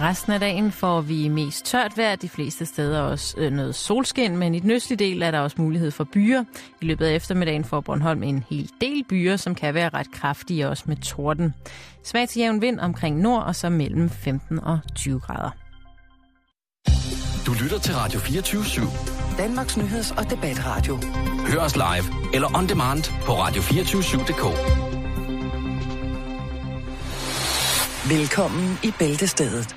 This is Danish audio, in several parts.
Resten af dagen får vi mest tørt vejr, de fleste steder også øh, noget solskin, men i den østlige del er der også mulighed for byer. I løbet af eftermiddagen får Bornholm en hel del byer, som kan være ret kraftige også med torden. Svag til jævn vind omkring nord og så mellem 15 og 20 grader. Du lytter til Radio 24 /7. Danmarks nyheds- og debatradio. Hør os live eller on demand på radio247.dk. Velkommen i Bæltestedet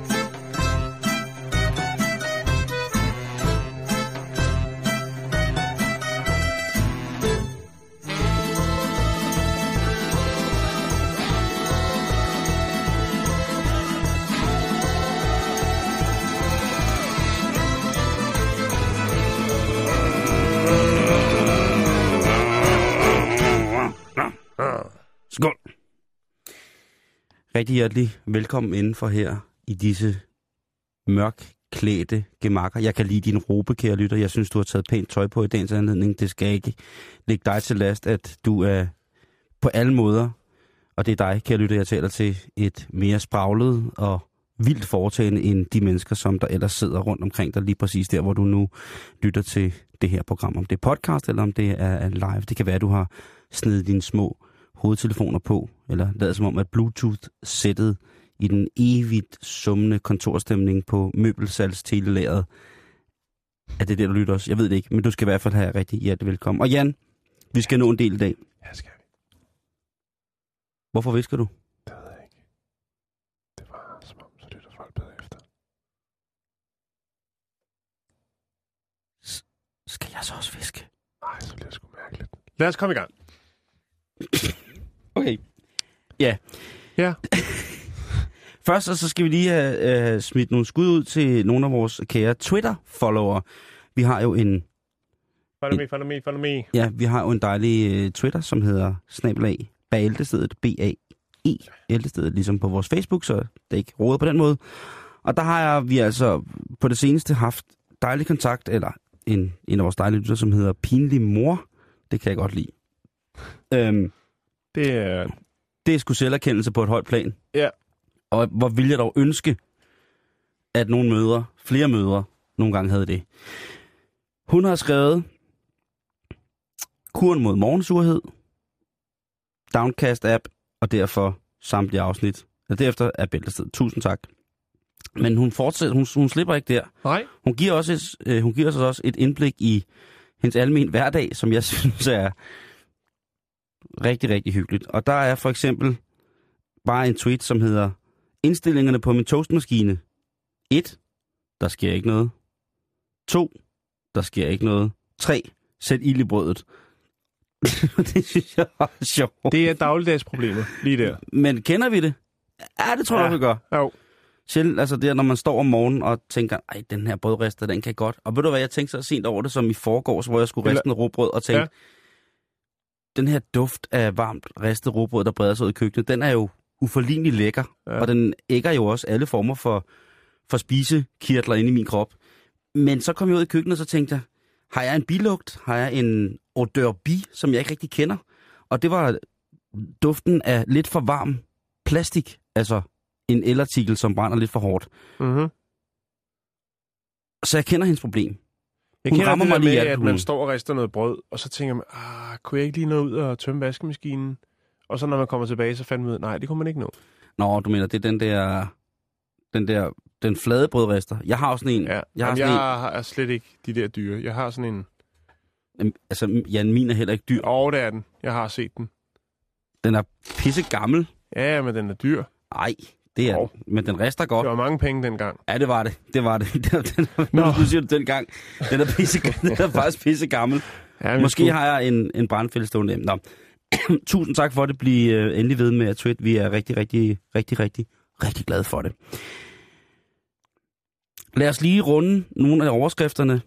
Rigtig hjertelig velkommen indenfor her i disse mørk klædte gemakker. Jeg kan lide din robe, kære lytter. Jeg synes, du har taget pænt tøj på i dagens anledning. Det skal ikke lægge dig til last, at du er på alle måder, og det er dig, kære lytter, jeg taler til, et mere spraglet og vildt foretagende end de mennesker, som der ellers sidder rundt omkring dig, lige præcis der, hvor du nu lytter til det her program. Om det er podcast, eller om det er live. Det kan være, at du har snedet dine små hovedtelefoner på, eller lavet som om, at Bluetooth-sættet i den evigt summende kontorstemning på møbelsalgstelelageret, at det er det, du lytter os. Jeg ved det ikke, men du skal i hvert fald have rigtig hjertelig velkommen. Og Jan, vi skal nå en del i dag. Ja, skal vi. Hvorfor visker du? Det ved jeg ikke. Det var som om, så lytter folk bedre efter. Skal jeg så også viske? Nej, så bliver det sgu mærkeligt. Lad os komme i gang. Ja. Ja. Først så skal vi lige have uh, smidt nogle skud ud til nogle af vores kære Twitter-followere. Vi har jo en Follow me, follow me, follow me. Ja, vi har jo en dejlig uh, Twitter, som hedder snabelag Bæltestedet, B-A-E, Bæltestedet, ligesom på vores Facebook, så det er ikke rådet på den måde. Og der har jeg, vi altså på det seneste haft dejlig kontakt, eller en, en af vores dejlige lytter, som hedder Pinlig Mor. Det kan jeg godt lide. Øhm, Det er... det er sgu selverkendelse på et højt plan. Ja. Og hvor vil jeg dog ønske, at nogle mødre, flere mødre, nogle gange havde det. Hun har skrevet Kuren mod morgensurhed, Downcast app, og derfor samtlige afsnit. Og derefter er bæltested. Tusind tak. Men hun fortsætter, hun, hun slipper ikke der. Nej. Hun giver, også et, øh, hun giver os også et indblik i hendes almen hverdag, som jeg synes er rigtig, rigtig hyggeligt. Og der er for eksempel bare en tweet, som hedder Indstillingerne på min toastmaskine. 1. Der sker ikke noget. 2. Der sker ikke noget. 3. Sæt ild i brødet. det synes jeg er sjovt. Det er dagligdagsproblemer, lige der. Men kender vi det? Ja, det tror jeg, Ja. vi gør. Jo. Sjældent, altså det er, når man står om morgenen og tænker, ej, den her brødrester, den kan godt. Og ved du hvad, jeg tænkte så sent over det, som i forgårs, hvor jeg skulle Eller- riste noget råbrød, og tænkte, Ja. Den her duft af varmt ristet råbrød, der breder sig ud i køkkenet, den er jo uforlignelig lækker. Ja. Og den ægger jo også alle former for, for spisekirtler inde i min krop. Men så kom jeg ud i køkkenet, og så tænkte jeg, har jeg en bilugt? Har jeg en odeur bi, som jeg ikke rigtig kender? Og det var duften af lidt for varm plastik, altså en elartikel, som brænder lidt for hårdt. Mm-hmm. Så jeg kender hendes problem. Jeg Hun rammer mig lige at albuen. man står og rister noget brød, og så tænker man, ah, kunne jeg ikke lige nå ud og tømme vaskemaskinen? Og så når man kommer tilbage, så fandt man ud, nej, det kunne man ikke nå. Nå, du mener, det er den der, den der, den flade brødrester. Jeg har også sådan en. Ja. Jeg Jeg, har Jamen, sådan jeg har slet ikke de der dyre. Jeg har sådan en... en, altså, Jan, min er heller ikke dyr. Åh, det er den. Jeg har set den. Den er pisse gammel. Ja, ja, men den er dyr. Nej, det er den. Men den rester godt. Det var mange penge dengang. Ja, det var det. Det var det. Den, den, Nå. nu siger du dengang. Den er, pisse, den er faktisk pisse gammel. Ja, Måske sgu- har jeg en, en brandfælde stående. Nå. Tusind tak for det. Bliv øh, endelig ved med at tweet. Vi er rigtig, rigtig, rigtig, rigtig, rigtig glade for det. Lad os lige runde nogle af overskrifterne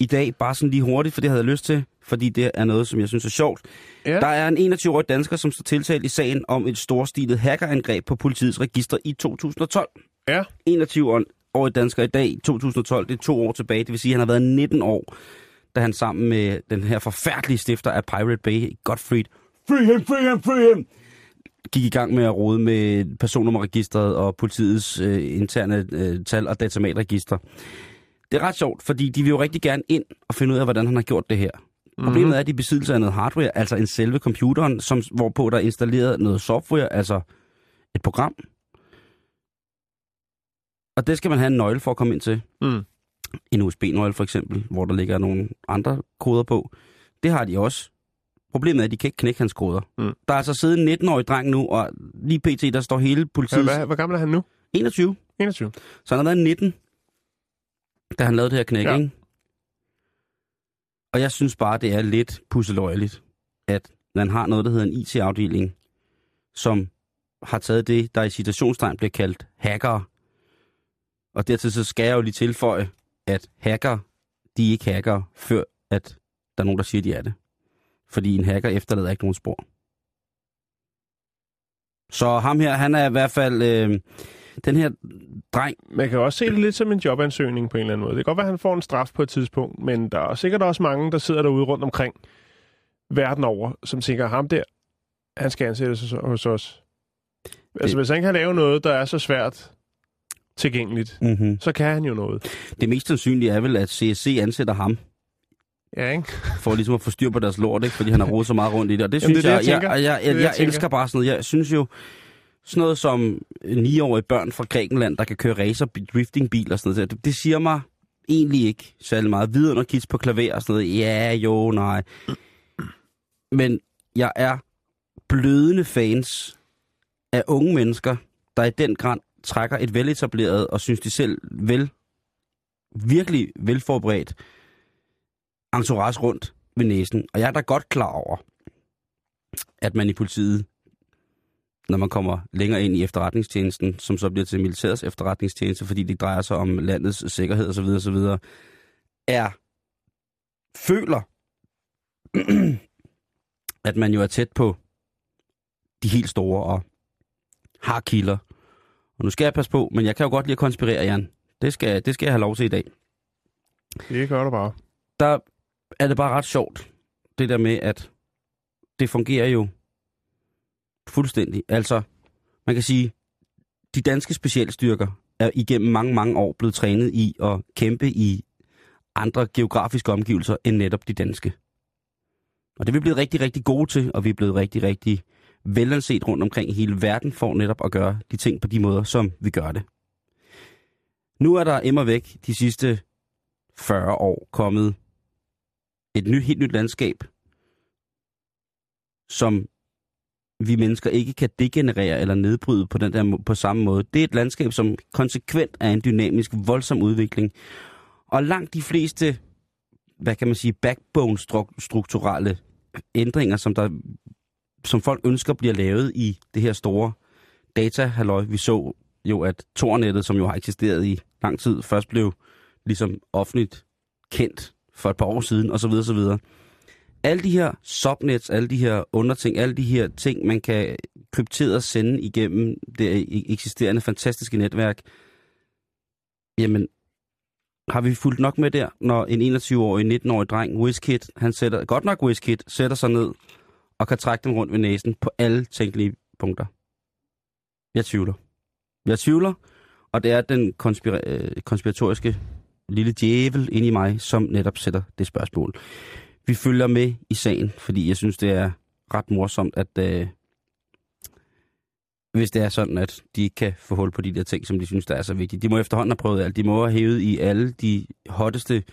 i dag, bare sådan lige hurtigt, for det havde jeg lyst til, fordi det er noget, som jeg synes er sjovt. Ja. Der er en 21-årig dansker, som står tiltalt i sagen om et storstilet hackerangreb på politiets register i 2012. Ja. 21-årig dansker i dag, i 2012, det er to år tilbage, det vil sige, at han har været 19 år, da han sammen med den her forfærdelige stifter af Pirate Bay, Gottfried, free him, free him, free him, gik i gang med at rode med personnummerregistret og politiets øh, interne øh, tal- og datamatregister. Det er ret sjovt, fordi de vil jo rigtig gerne ind og finde ud af, hvordan han har gjort det her. Problemet Mhm. er, at de besiddelser af noget hardware, altså en selve computeren, som, hvorpå der er installeret noget software, altså et program. Og det skal man have en nøgle for at komme ind til. Mm. En USB-nøgle for eksempel, hvor der ligger nogle andre koder på. Det har de også. Problemet er, at de kan ikke knække hans koder. Mm. Der er altså siddet en 19-årig dreng nu, og lige pt. der står hele politiet... hvad, hvor gammel er han nu? 21. 21. Så han har været 19, da han lavede det her knæk. Ja. ikke? Og jeg synes bare, det er lidt pusseløjeligt, at man har noget, der hedder en IT-afdeling, som har taget det, der i citationstegn bliver kaldt hacker. Og dertil så skal jeg jo lige tilføje, at hacker, de er ikke hacker, før at der er nogen, der siger, de er det. Fordi en hacker efterlader ikke nogen spor. Så ham her, han er i hvert fald... Øh, den her dreng, Man kan også se det lidt som en jobansøgning på en eller anden måde. Det kan godt være, at han får en straf på et tidspunkt, men der er sikkert også mange, der sidder derude rundt omkring verden over, som tænker, ham der, han skal ansættes hos- os. Altså, hvis han ikke kan lave noget, der er så svært tilgængeligt, mm-hmm. så kan han jo noget. Det mest sandsynlige er vel, at CSC ansætter ham, Ja, ikke? for ligesom at få styr på deres lort, ikke? fordi han har rodet så meget rundt i det. Og det Jamen, synes det er jeg, det, jeg jeg, jeg, jeg, jeg, jeg, elsker bare sådan noget. Jeg synes jo, sådan noget som niårige børn fra Grækenland, der kan køre racer, driftingbil og sådan noget, det, det siger mig egentlig ikke særlig meget. Vidunderkids på klaver og sådan noget. Ja, jo, nej. Men jeg er blødende fans af unge mennesker, der i den grad trækker et veletableret og synes de selv vel, virkelig velforberedt entourage rundt ved næsen. Og jeg er da godt klar over, at man i politiet, når man kommer længere ind i efterretningstjenesten, som så bliver til militærets efterretningstjeneste, fordi det drejer sig om landets sikkerhed osv., osv., er, føler, at man jo er tæt på de helt store og har kilder. Og nu skal jeg passe på, men jeg kan jo godt lide at konspirere, Jan. Det skal, det skal jeg have lov til i dag. Det gør du bare. der er det bare ret sjovt, det der med, at det fungerer jo fuldstændig. Altså, man kan sige, de danske specialstyrker er igennem mange, mange år blevet trænet i at kæmpe i andre geografiske omgivelser end netop de danske. Og det er vi blevet rigtig, rigtig gode til, og vi er blevet rigtig, rigtig velanset rundt omkring i hele verden for netop at gøre de ting på de måder, som vi gør det. Nu er der emmer væk de sidste 40 år kommet et nyt, helt nyt landskab, som vi mennesker ikke kan degenerere eller nedbryde på, den der, på samme måde. Det er et landskab, som konsekvent er en dynamisk, voldsom udvikling. Og langt de fleste, hvad kan man sige, backbone-strukturelle ændringer, som, der, som folk ønsker bliver lavet i det her store data Vi så jo, at Tornettet, som jo har eksisteret i lang tid, først blev ligesom offentligt kendt for et par år siden, osv. osv. Alle de her subnets, alle de her underting, alle de her ting, man kan krypteret sende igennem det e-, eksisterende fantastiske netværk, jamen, har vi fulgt nok med der, når en 21-årig, 19-årig dreng, WizKid, han sætter, godt nok WizKid, sætter sig ned og kan trække dem rundt ved næsen på alle tænkelige punkter. Jeg tvivler. Jeg tvivler, og det er den konspira- øh, konspiratoriske lille djævel inde i mig, som netop sætter det spørgsmål. Vi følger med i sagen, fordi jeg synes, det er ret morsomt, at øh, hvis det er sådan, at de ikke kan få hul på de der ting, som de synes, der er så vigtige. De må efterhånden have prøvet alt. De må have hævet i alle de hotteste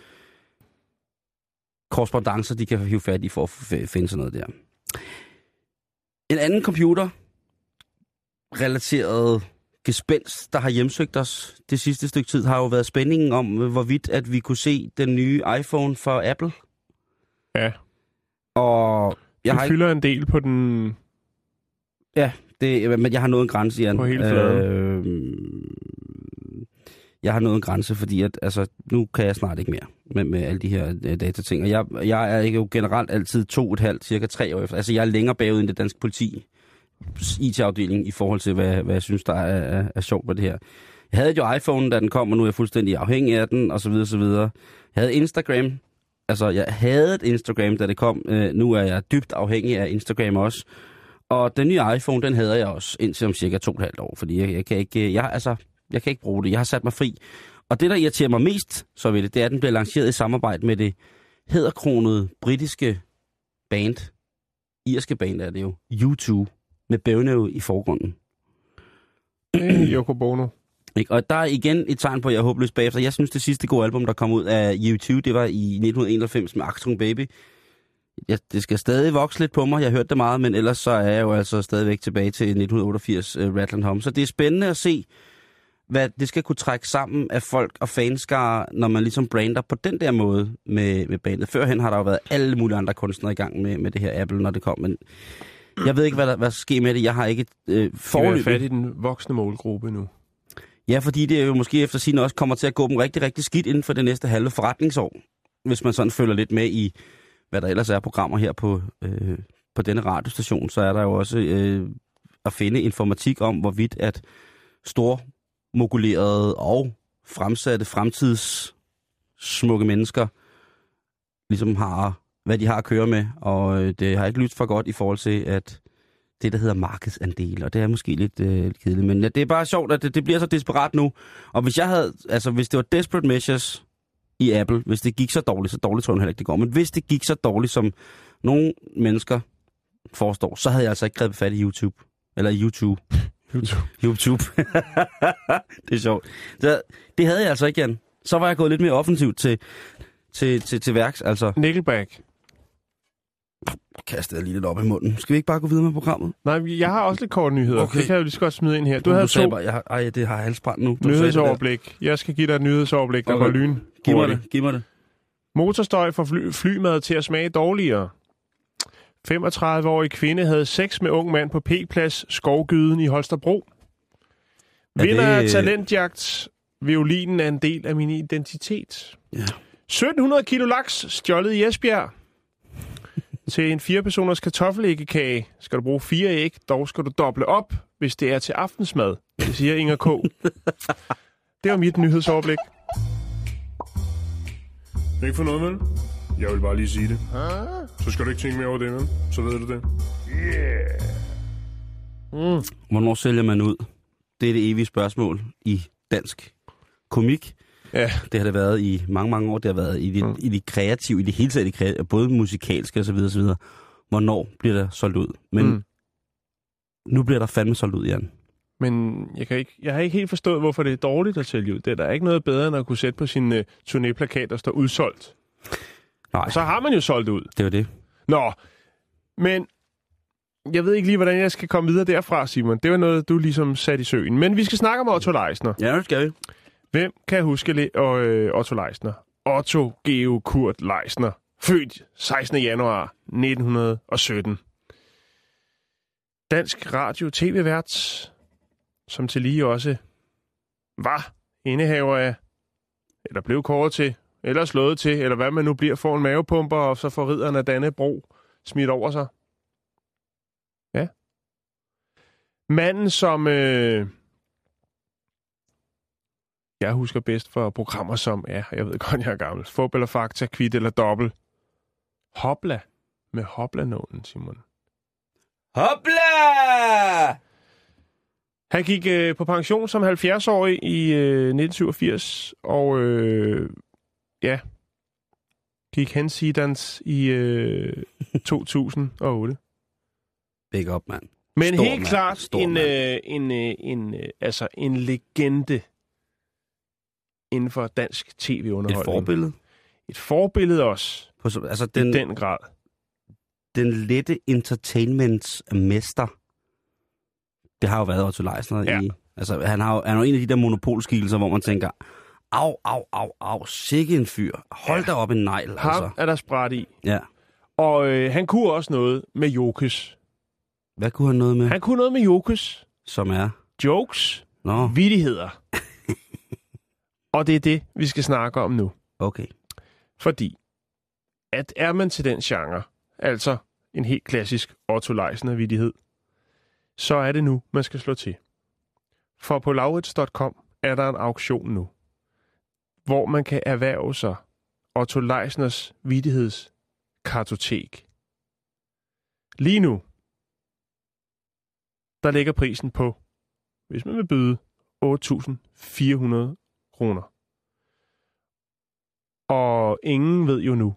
korrespondencer, de kan hive fat i for at finde sådan noget der. En anden computer relateret gespenst, der har hjemsøgt os det sidste stykke tid, har jo været spændingen om, hvorvidt at vi kunne se den nye iPhone fra Apple. Ja. Og jeg Den har ikke, fylder en del på den... det, men jeg har nået en grænse, Jan. På hele fladen. Øh, jeg har nået en grænse, fordi at, altså, nu kan jeg snart ikke mere med, med alle de her øh, datating. Og jeg, jeg er ikke jo generelt altid to og et halvt, cirka tre år efter. Altså, jeg er længere bagud end det danske politi. IT-afdeling i forhold til, hvad, hvad jeg synes, der er, er, er sjovt ved det her. Jeg havde jo iPhone, da den kom, og nu er jeg fuldstændig afhængig af den, og så videre, så videre. Jeg havde Instagram. Altså, jeg havde et Instagram, da det kom. Øh, nu er jeg dybt afhængig af Instagram også. Og den nye iPhone, den havde jeg også indtil om cirka to og et halvt år, fordi jeg, jeg, kan ikke, øh, jeg, altså, jeg kan ikke bruge det. Jeg har sat mig fri. Og det, der irriterer mig mest så ved det, det er, at den bliver lanceret i samarbejde med det hedderkronede britiske band, irske band er det jo, U2, med Bøvnøv i forgrunden. Yoko Bono. Ikke? Og der er igen et tegn på, at jeg er håbløs bagefter. Jeg synes, det sidste gode album, der kom ud af U2, det var i 1991 med Achtung Baby. Jeg, det skal stadig vokse lidt på mig. Jeg har hørt det meget, men ellers så er jeg jo altså stadigvæk tilbage til 1988 uh, Ratland Home. Så det er spændende at se, hvad det skal kunne trække sammen af folk og fanskare, når man ligesom brander på den der måde med, med bandet. Førhen har der jo været alle mulige andre kunstnere i gang med, med det her Apple, når det kom, men jeg ved ikke, hvad der, hvad der sker med det. Jeg har ikke øh, Skal vi have fat forløbet. i den voksne målgruppe nu? Ja, fordi det jo måske efter sin også kommer til at gå dem rigtig, rigtig skidt inden for det næste halve forretningsår. Hvis man sådan følger lidt med i, hvad der ellers er programmer her på, øh, på denne radiostation, så er der jo også øh, at finde informatik om, hvorvidt at stormogulerede og fremsatte fremtids smukke mennesker ligesom har, hvad de har at køre med, og øh, det har ikke lyttet for godt i forhold til, at det, der hedder markedsandel, og det er måske lidt øh, kedeligt, men ja, det er bare sjovt, at det, det bliver så desperat nu. Og hvis jeg havde, altså hvis det var desperate measures i Apple, hvis det gik så dårligt, så dårligt tror jeg heller ikke, det går, men hvis det gik så dårligt, som nogle mennesker forestår, så havde jeg altså ikke grebet fat i YouTube. Eller YouTube. YouTube. YouTube. det er sjovt. Så, det havde jeg altså ikke, Jan. Så var jeg gået lidt mere offensivt til, til, til, til værks. Altså, Nickelback. Kastede jeg lige lidt op i munden. Skal vi ikke bare gå videre med programmet? Nej, jeg har også lidt korte nyheder. Okay. Det kan jeg jo lige så godt smide ind her. Du havde sagde to bare, jeg har, ej, det har halsbrand nu. Du nyhedsoverblik. Jeg skal give dig et nyhedsoverblik, der Okay. går lyn. Giv mig det. Giv mig det. Motorstøj får fly, flymad til at smage dårligere. 35-årig kvinde havde sex med ung mand på P-plads Skovgyden i Holstebro. Er Vinder af det- talentjagt. Violinen er en del af min identitet. Ja. 1700 kilo laks stjålet i Esbjerg. Til en fire-personers kartoffelæggekage skal du bruge fire æg, dog skal du doble op, hvis det er til aftensmad. Det siger Inger K. det var mit nyhedsoverblik. Ikke for noget, vel? Jeg vil bare lige sige det. Så skal du ikke tænke mere over det, vel? Så ved du det. Hvornår sælger man ud? Det er det evige spørgsmål i dansk komik. Ja, Det har det været i mange, mange år. Det har været i det, Mm. i det kreative, i det hele taget, det kreative, både musikalske osv. osv. Hvornår bliver der solgt ud? Men mm. nu bliver der fandme solgt ud, Jan. men jeg, kan ikke, jeg har ikke helt forstået, hvorfor det er dårligt at sælge ud. Det er der ikke noget bedre, end at kunne sætte på sin uh, turnéplakat, der står udsolgt. Nej, Og så har man jo solgt ud. det var det. Nå, men jeg ved ikke lige, hvordan jeg skal komme videre derfra, Simon. Det var noget, du ligesom satte i søen. Men vi skal snakke om Otto Leisner. Ja, det skal vi. Hvem kan huske le- og, øh, Otto Leisner? Otto Geo Kurt Leisner. Født 16. januar 1917. Dansk radio tv-vært, som til lige også var indehaver af, eller blev kåret til, eller slået til, eller hvad man nu bliver, får en mavepumper, og så får ridderen af Dannebro smidt over sig. Ja. Manden, som øh, jeg husker bedst for programmer som, ja, jeg ved godt, jeg er gammel, Fup eller Fakta, Kvit eller Dobbel. Hopla med Hopla-nålen, Simon. Hopla! Han gik øh, på pension som 70-årig i øh, 1987, og øh, ja, gik hensidans i øh, 2008. Big up, mand. Men Stor helt mand. klart Stor en, mand. øh, en, øh, en, øh, altså en legende inden for dansk Et tv-underholdning. forbillede. Et forbillede også, På, så- altså, den, i den grad. den lette entertainments mester, det har jo været Otto Leisner Ja. i... Altså, han, har han er jo en af de der monopolskikkelser, hvor man tænker, au, au, au, au, sikke en fyr. Hold Ja. da op en negl, Ham altså. er der spræt i. Ja. Og øh, han kunne også noget med Jokes. Hvad kunne han noget med, Han kunne noget med Jokes. som er... Jokes. Nå, Vittigheder. og det er det, vi skal snakke om nu. okay. Fordi, at er man til den genre, altså en helt klassisk Otto Leisner-vittighed, så er det nu, man skal slå til. For på laurits.com er der en auktion nu, hvor man kan erhverve sig Otto Leisners vittighedskartotek. Lige nu, der ligger prisen på, hvis man vil byde, 8.400 kroner. Og ingen ved jo nu,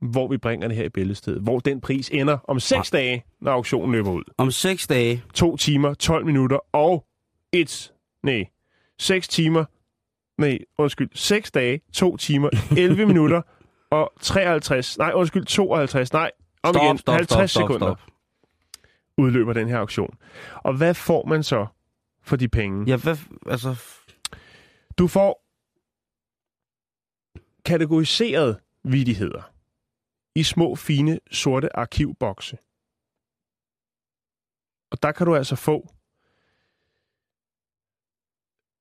hvor vi bringer det her i billedstedet. Hvor den pris ender om 6 dage, når auktionen løber ud. Om seks dage, 2 timer, 12 minutter og 1, nej, 6 timer, nej, undskyld, 6 dage, 2 timer, 11 minutter og 53, nej, undskyld, 52, nej, om stop, igen, stop, 50 stop, stop, sekunder stop. udløber den her auktion. Og hvad får man så for de penge? Ja, hvad, altså, Du får kategoriseret vidigheder i små, fine, sorte arkivbokse. Og der kan du altså få,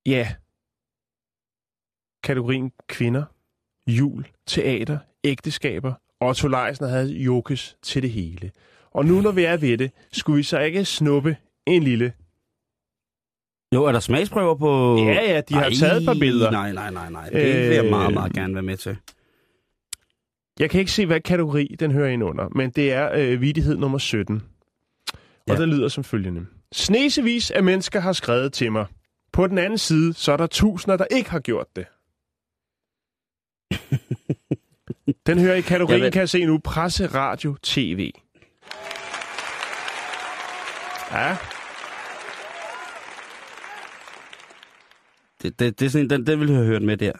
ja, kategorien kvinder, jul, teater, ægteskaber. Otto Leisner havde jokes til det hele. Og nu når vi er ved det, skulle vi så ikke snuppe en lille... jo, er der smagsprøver på... Ja, ja, de har taget et par billeder. Nej, nej, nej, nej. Det vil jeg Øh, meget, meget gerne være med til. Jeg kan ikke se, hvad kategori den hører ind under, men det er øh, vidighed nummer 17. Og Ja. den lyder som følgende. Snesevis af mennesker har skrevet til mig. På den anden side, så er der tusinder, der ikke har gjort det. den hører i kategorien, ved- kan jeg se nu, presse, radio, tv. Ja, Det, det, det er sådan, en, den, den vil jeg have hørt med der.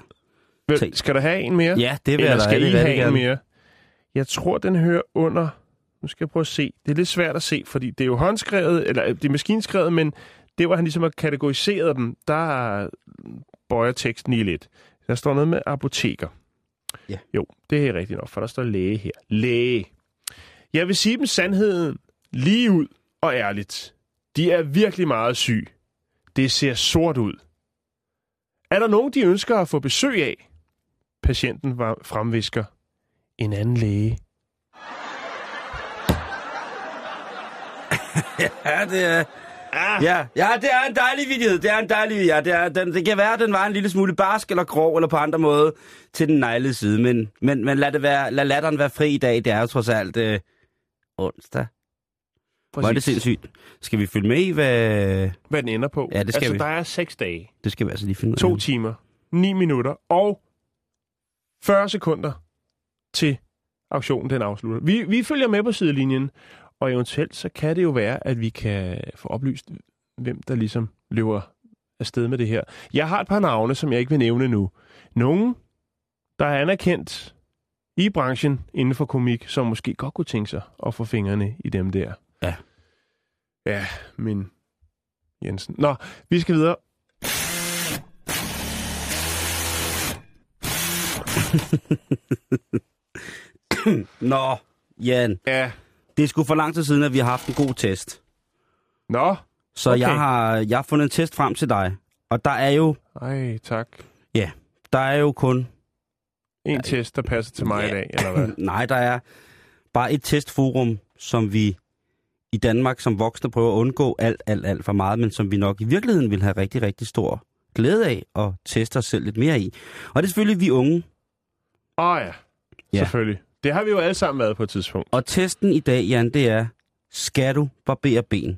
Vel, skal der have en mere? Ja, det vil Eller jeg skal I have en mere? Jeg tror, den hører under... Nu skal jeg prøve at se. Det er lidt svært at se, fordi det er jo håndskrevet, eller det er maskinskrevet, men det, hvor han ligesom har kategoriseret dem, der bøjer teksten i lidt. Der står noget med apoteker. Ja. Jo, det er rigtigt nok, for der står læge her. Læge. Jeg vil sige dem sandheden lige ud og ærligt. De er virkelig meget syg. Det ser sort ud. Er der nogen, de ønsker at få besøg af? Patienten var fremvisker. En anden læge. Ja, det er... Ah, Ja, ja, det er en dejlig vidighed. Det er en dejlig ja, det, er, den, det kan være, at den var en lille smule barsk eller grov eller på andre måde til den neglede side. Men, men, men lad, det være, lad latteren være fri i dag. Det er jo trods alt øh, onsdag. Hvor er det sindssygt. Skal vi følge med i, hvad... Hvad den ender på. Ja, det skal altså, vi. der er 6 dage, Det skal vi altså lige finde ud af. 2 timer, 9 minutter og 40 sekunder til auktionen den afslutter. Vi, vi følger med på sidelinjen, og eventuelt så kan det jo være, at vi kan få oplyst, hvem der ligesom løber afsted med det her. Jeg har et par navne, som jeg ikke vil nævne nu. Nogen, der er anerkendt i branchen inden for komik, som måske godt kunne tænke sig at få fingrene i dem der. Ja. Ja, men Jensen. Nå, vi skal videre. Nå, Jan. Ja. Det er sgu for lang tid siden, at vi har haft en god test. Nå. Så Okay. jeg, har, jeg har fundet en test frem til dig. Og der er jo, Ej, tak. der er jo kun... En test, der passer til mig Ja. i dag, eller hvad? Nej, der er bare et testforum, som vi i Danmark som voksne prøver at undgå alt, alt, alt for meget, men som vi nok i virkeligheden vil have rigtig, rigtig stor glæde af at teste os selv lidt mere i. Og det er selvfølgelig vi unge. Åh oh, ja. Ja. selvfølgelig. Det har vi jo alle sammen været på et tidspunkt. Og testen i dag, Jan, det er, skal du barbere ben?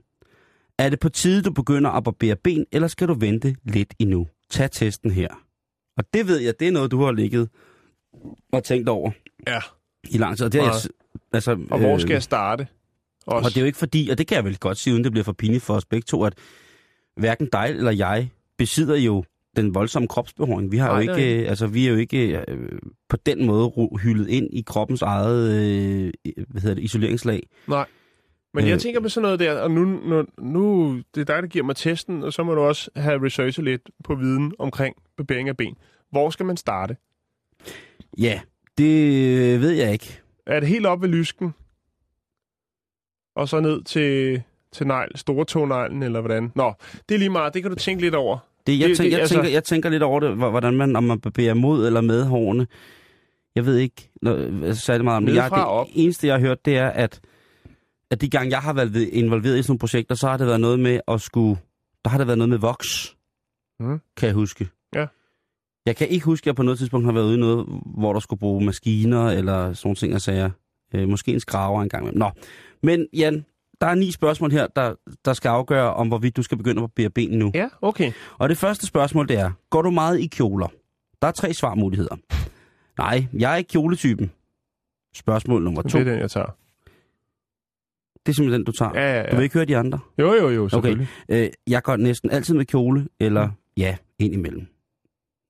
Er det på tide, du begynder at barbere ben, eller skal du vente lidt endnu? Tag testen her. Og det ved jeg, det er noget, du har ligget og tænkt over Ja. i lang tid. Og, det er, jeg, altså, Og hvor øh, skal jeg starte? Også. Og det er jo ikke fordi, og det kan jeg vel godt sige, uden det bliver for pinligt for os begge to, at hverken dig eller jeg besidder jo den voldsomme kropsbehåring. Vi har Nej, jo er ikke, altså vi er jo ikke øh, på den måde hyldet ind i kroppens eget øh, hvad hedder det, isoleringslag. Nej. Men jeg Øh. tænker på sådan noget der, og nu, nu, nu det er dig, der giver mig testen, og så må du også have researchet lidt på viden omkring barbering af ben. Hvor skal man starte? Ja, det ved jeg ikke. Er det helt op ved lysken? Og så ned til, til negl, store togneglen, eller hvordan? Nå, det er lige meget. Det kan du tænke lidt over. Det, jeg, Det- tænker, det- jeg, altså- tænker, jeg tænker lidt over det, hvor- hvordan man, om man barberer mod eller med hårene. Jeg ved ikke noget, særlig meget om det. Jeg, og op. det eneste, jeg har hørt, det er, at, at de gange, jeg har været involveret i sådan nogle projekter, så har det været noget med at skulle... Der har det været noget med voks, Mhm. kan jeg huske. Ja. Jeg kan ikke huske, at jeg på noget tidspunkt har været ude i noget, hvor der skulle bruge maskiner eller sådan nogle ting og sager. Øh, måske en skraver engang. Nå, men Jan, Der er ni spørgsmål her, der, der skal afgøre, om hvorvidt du skal begynde at barbere ben nu. Ja, okay. Og det første spørgsmål, det er, går du meget i kjoler? Der er tre svarmuligheder. Nej, jeg er ikke kjoletypen. Spørgsmål nummer to. Det er den, jeg tager. Det er simpelthen den, du tager. Ja, ja, Du ja. vil ikke høre de andre? Jo, jo, jo, selvfølgelig. Øh, jeg går næsten altid med kjole, eller ja, ind imellem.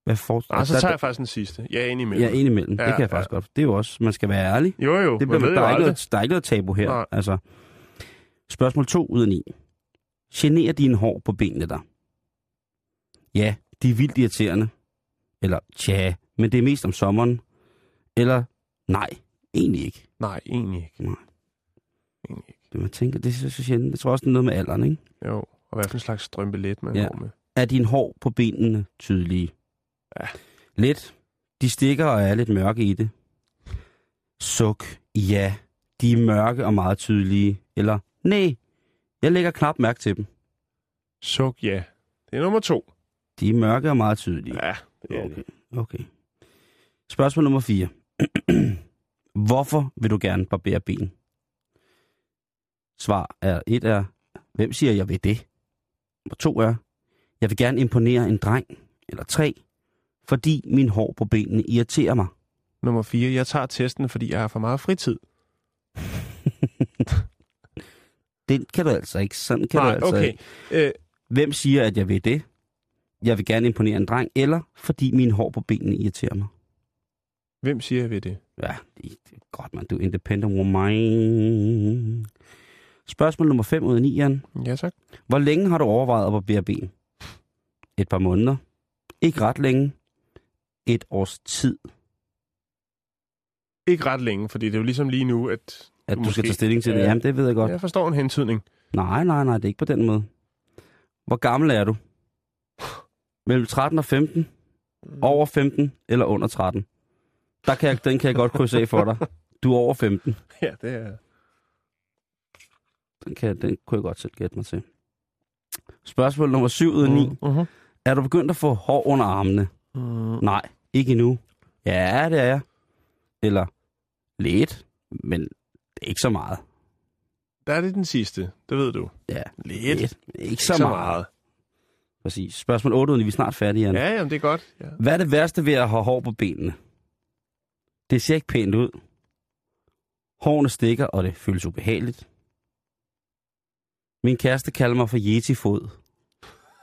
Hvad for... Ah, så tager jeg faktisk den sidste. Jeg er enig med. Ja, ind imellem. Ja, Ja, det kan jeg ja. faktisk godt. Det er jo også, man skal være ærlig. Jo, jo, Det man bliver, ved der, er ikke noget, der er ikke noget tabu her. Nej. Altså, spørgsmål 2 ud af 9. Generer dine hår på benene dig? Ja, de er vildt irriterende. Eller tja, men det er mest om sommeren. Eller nej, egentlig ikke. Nej, egentlig ikke. Nej. Egentlig ikke. Det man tænker, det er så sjældent. Jeg tror også, det er noget med alderen, ikke? Jo, og hvad for en slags strømpelet man Ja. ja. går med. Er dine hår på benene tydelige? Ja. Lidt. De stikker og er lidt mørke i det. Suk. Ja. De er mørke og meget tydelige. Eller nej. Jeg lægger knap mærke til dem. Suk, ja. Det er nummer to. De er mørke og meget tydelige. Ja, det er Okay. det. okay. Spørgsmål nummer 4. Hvorfor vil du gerne barbere ben? Svar er et er, hvem siger jeg ved det? Nummer to er, jeg vil gerne imponere en dreng. Eller tre, fordi min hår på benene irriterer mig. Nummer fire. Jeg tager testen, fordi jeg har for meget fritid. Den kan du altså ikke. Sådan kan du Nej, altså okay. ikke. Øh, Hvem siger, at jeg ved det? Jeg vil gerne imponere en dreng, eller fordi min hår på benene irriterer mig. hvem siger jeg ved det? Ja, det er godt, man. Du er independent woman. Spørgsmål nummer 5 ud af 9, Jan. Ja, tak. Hvor længe har du overvejet at barbere ben? Et par måneder. Ikke ret længe. Et års tid, Ikke ret længe, fordi det er jo ligesom lige nu, at at Du du, skal tage stilling til det. Ja. Jamen, det ved jeg godt. jeg forstår en hentydning. Nej, nej, nej, det er ikke på den måde. Hvor gammel er du? Mellem 13 og 15? Over 15 eller under 13? Der kan jeg, den kan jeg godt krydse af for dig. Du er over 15. Ja, det er... Den, kan, jeg- den kunne jeg godt selv gætte mig til. Spørgsmål nummer 7 ud af 9. Uh-huh. Er du begyndt at få hår under armene? Mm. Nej, ikke endnu. Ja, det er jeg. Eller lidt, men ikke så meget. Der er det den sidste, det ved du. Ja, Lidt. lidt. Ikke så, meget. Præcis. Spørgsmål 8 ud af 9. Vi er snart færdige, Jan. Ja, jamen det er godt. Ja. Hvad er det værste ved at have hår på benene? Det ser ikke pænt ud. Hårene stikker, og det føles ubehageligt. Min kæreste kalder mig for Yeti-fod.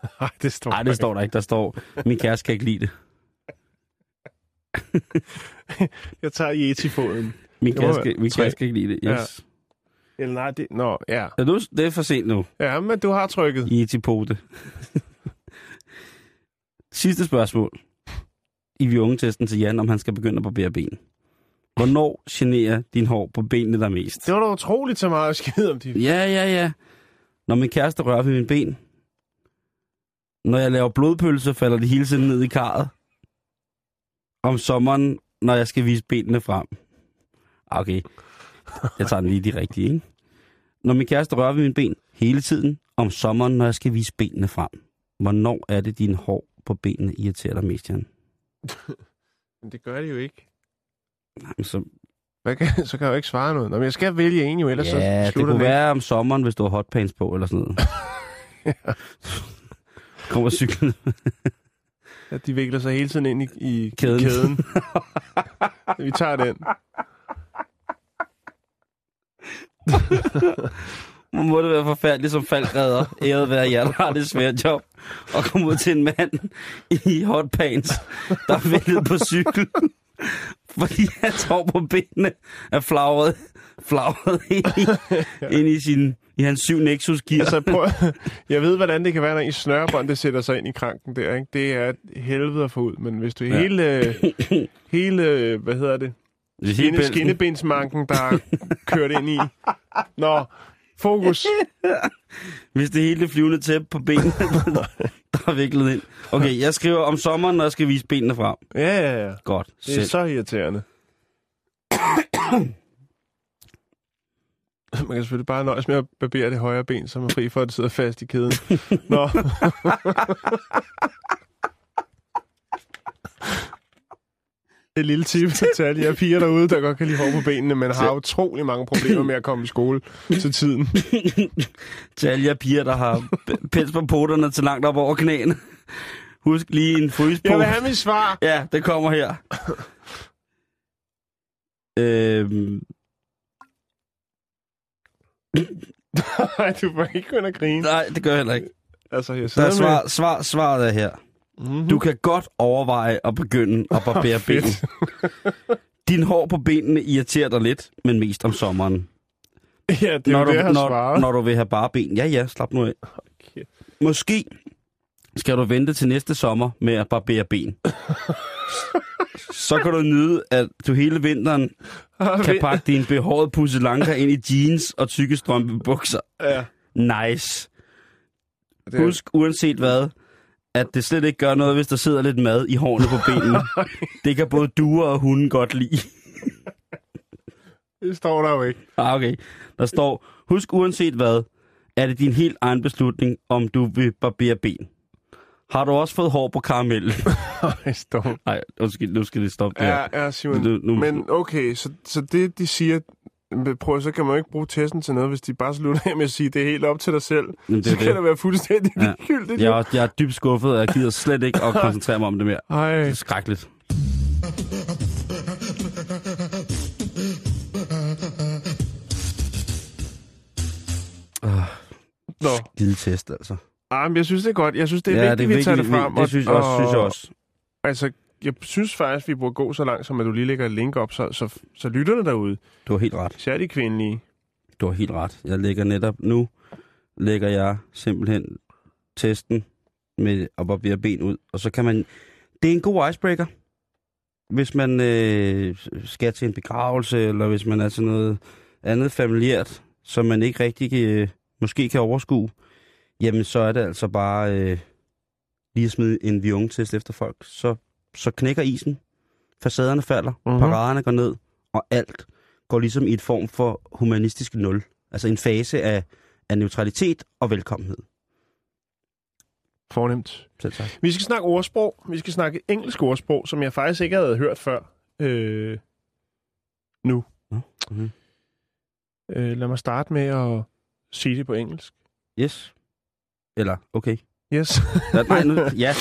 Nej, det står Nej, det står der ikke. Der står, min kæreste kan ikke lide det. Jeg tager Yeti-foden. Min kæreste, min kæreste kan ikke lide det. Yes. Eller nej, det... Nå, ja. Ja. nu, det er for sent nu. Ja, men du har trykket. Yeti-pote. Sidste spørgsmål. I vi unge testen til Jan, om han skal begynde at barbere ben. Hvornår generer din hår på benene der mest? Det var da utroligt så meget at skide om de... Ja, ja, ja. Når min kæreste rører ved mine ben. Når jeg laver blodpølse, falder det hele tiden ned i karret. Om sommeren, når jeg skal vise benene frem. Okay. Jeg tager den lige de rigtige, ikke? Når min kæreste rører ved mine ben hele tiden. Om sommeren, når jeg skal vise benene frem. Hvornår er det, din hår på benene irriterer dig mest, Jan? Men det gør det jo ikke. Nej, men så, Hvad kan, så kan jeg jo ikke svare noget. Nå, men jeg skal vælge en jo, ellers ja, så det slutter kunne den ikke. være om sommeren, hvis du har hotpants på, eller sådan noget. Kommer cyklen At de vikler sig hele tiden ind i, i Kæden. kæden. Vi tager den. Må det være forfærdeligt som faldredder. Æret være jer, der har det svært job. Og komme ud til en mand i hotpants, der er væltet på cykel. Fordi han tror på benene er flagret, flagret ind, i, ind i, sin, i hans syv Nexus gear. Altså, prøv, jeg ved, hvordan det kan være, når en snørebånd det sætter sig ind i kranken der. Ikke? Det er helvede at få ud. Men hvis du Ja. hele, hele, hvad hedder det, Det Skinne, skinnebensmanken, der er kørt ind i. Nå, fokus. Hvis det hele flyvende tæppe på benene, der er viklet ind. Okay, jeg skriver om sommeren, når jeg skal vise benene frem. Ja, ja, ja. Godt. Det er Selv. så irriterende. Man kan selvfølgelig bare nøjes med at barbere det højre ben, så man er fri for, at det sidder fast i kæden. Nå, Et lille tip til alle jer piger derude, der godt kan lide hår på benene, men har utrolig mange problemer med at komme i skole til tiden. Til alle jer piger, der har pels på poterne til langt op over knæene. Husk lige en frysepose. Jeg vil have mit svar. Ja, det kommer her. øhm, Nej, du må ikke ind og grine. nej, det gør jeg heller ikke. Altså, jeg Der er svar, svar, svaret er her. Mm-hmm. Du kan godt overveje at begynde at barbere Fedt. ben. Din hår på benene irriterer dig lidt, men mest om sommeren. Ja, det er når, jo du, det, jeg når, svaret. når du vil have bare ben. Ja, ja, slap nu af. Okay. Måske skal du vente til næste sommer med at barbere ben. Så kan du nyde, at du hele vinteren kan pakke din behårede pusselanker ind i jeans og tykke strømpebukser. Ja, Nice. det Husk, uanset hvad, at det slet ikke gør noget, hvis der sidder lidt mad i hårene på benene. Det kan både duer og hunden godt lide. det står der jo ikke. Ah, okay. Der står, husk uanset hvad, er det din helt egen beslutning, om du vil barbere ben. Har du også fået hår på karamellen? Nej, står. Nej, undskyld, nu skal det stoppe der. Ja, ja, Simon. Nu- nu- Men okay, så, så det, de siger... Prøv, så kan man jo ikke bruge testen til noget, hvis de bare slutter af med at sige, det er helt op til dig selv. Men det så er kan det. det være fuldstændig Ja. ligegyldigt. Jeg er, jeg er dybt skuffet, og jeg gider slet ikke at koncentrere mig om det mere. Ej, Det er skrækkeligt. nå. Lille test, altså. Ej, men jeg synes, det er godt. Jeg synes, det er ja, vigtigt, vi tager det frem. Det synes jeg også. Synes jeg også. Altså, jeg synes faktisk, vi burde gå så langt, som at du lige lægger et link op, så, så, så lytterne derude, Du har helt ret. især de kvindelige, Du har helt ret. Jeg lægger netop nu, lægger jeg simpelthen testen med at barbere ben ud. Og så kan man... Det er en god icebreaker, hvis man øh, skal til en begravelse, eller hvis man er til noget andet familiært, som man ikke rigtig øh, måske kan overskue. Jamen, så er det altså bare øh, lige at smide en viungetest efter folk. Så, så knækker isen, facaderne falder, Mhm. mm-hmm. paraderne går ned, og alt går ligesom i et form for humanistisk nul. Altså en fase af, af neutralitet og velkommenhed. fornemt. Selv tak. Vi skal snakke ordsprog. Vi skal snakke engelsk ordsprog, som jeg faktisk ikke havde hørt før. Øh, nu. Mm-hmm. Øh, lad mig starte med at sige det på engelsk. Yes. Eller, okay. Yes. Ja, nej, nu, ja.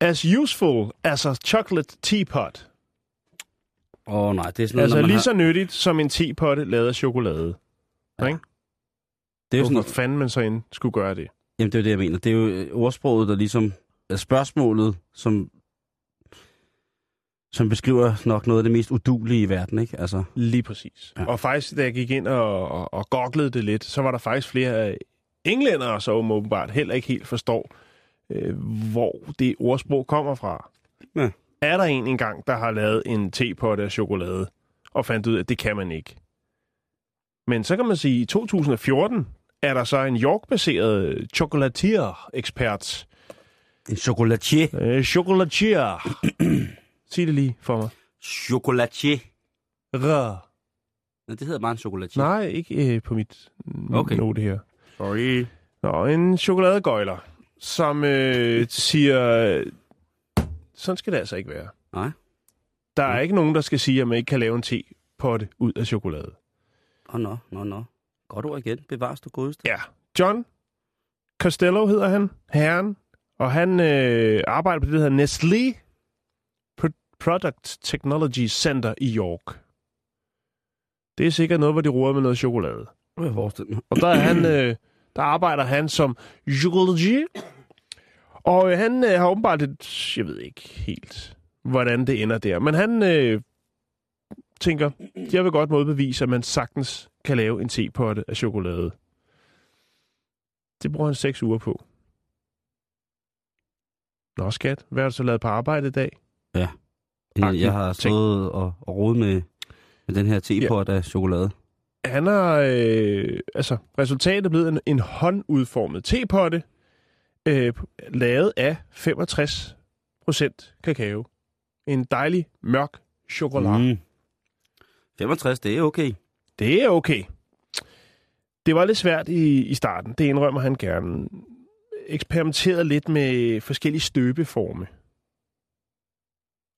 As useful as a chocolate teapot. Åh oh, nej, det er sådan noget, Altså lige har, så nyttigt som en teapot lavet af chokolade. det er jo sådan, Hvorfor fanden man så end skulle gøre det? Jamen, det er jo det, jeg mener. Det er jo øh, ordsproget, der ligesom er spørgsmålet, som, som beskriver nok noget af det mest udulige i verden, ikke? Altså, Lige præcis. Ja. Ja. Og faktisk, da jeg gik ind og, og, og googlede det lidt, så var der faktisk flere englændere, som åbenbart heller ikke helt forstår, øh, hvor det ordsprog kommer fra. Ja. Er der en engang, der har lavet en tepotte af chokolade, og fandt ud af, at det kan man ikke? Men så kan man sige, at i 2014 er der så en York-baseret chocolatier-ekspert. en chocolatier. Øh, chocolatier. Sig det lige for mig. Chocolatier. Rør. Ja, det hedder bare en chocolatier. Nej, ikke øh, på mit Okay. okay. note her. Sorry. Nå, en chokoladegøjler, som øh, siger, sådan skal det altså ikke være. Nej. Der er ikke nogen, der skal sige, at man ikke kan lave en tepotte ud af chokolade. Åh, oh, nå, nå, nå. Godt ord igen. Bevares du godeste. Ja. John Costello hedder han, herren, og han øh, arbejder på det, der hedder Nestlé Pro- Product Technology Center i York. Det er sikkert noget, hvor de roder med noget chokolade. Jeg. Og der, er han, øh, der arbejder han som psykologi. Og øh, han øh, har åbenbart et, jeg ved ikke helt, hvordan det ender der. Men han øh, tænker, jeg vil godt modbevise, at man sagtens kan lave en tepotte af chokolade. Det bruger han seks uger på. Nå skat, hvad har du så lavet på arbejde i dag? Inden Jeg har ting. stået og, og rodet med, med den her tepot af chokolade. Han har, øh, altså resultatet er blevet en, en håndudformet tepotte, øh, lavet af 65% kakao. En dejlig mørk chokolade. Mm. Mm. 65, det er okay. Det er okay. Det var lidt svært i, i starten, det indrømmer han gerne. Eksperimenterede lidt med forskellige støbeforme.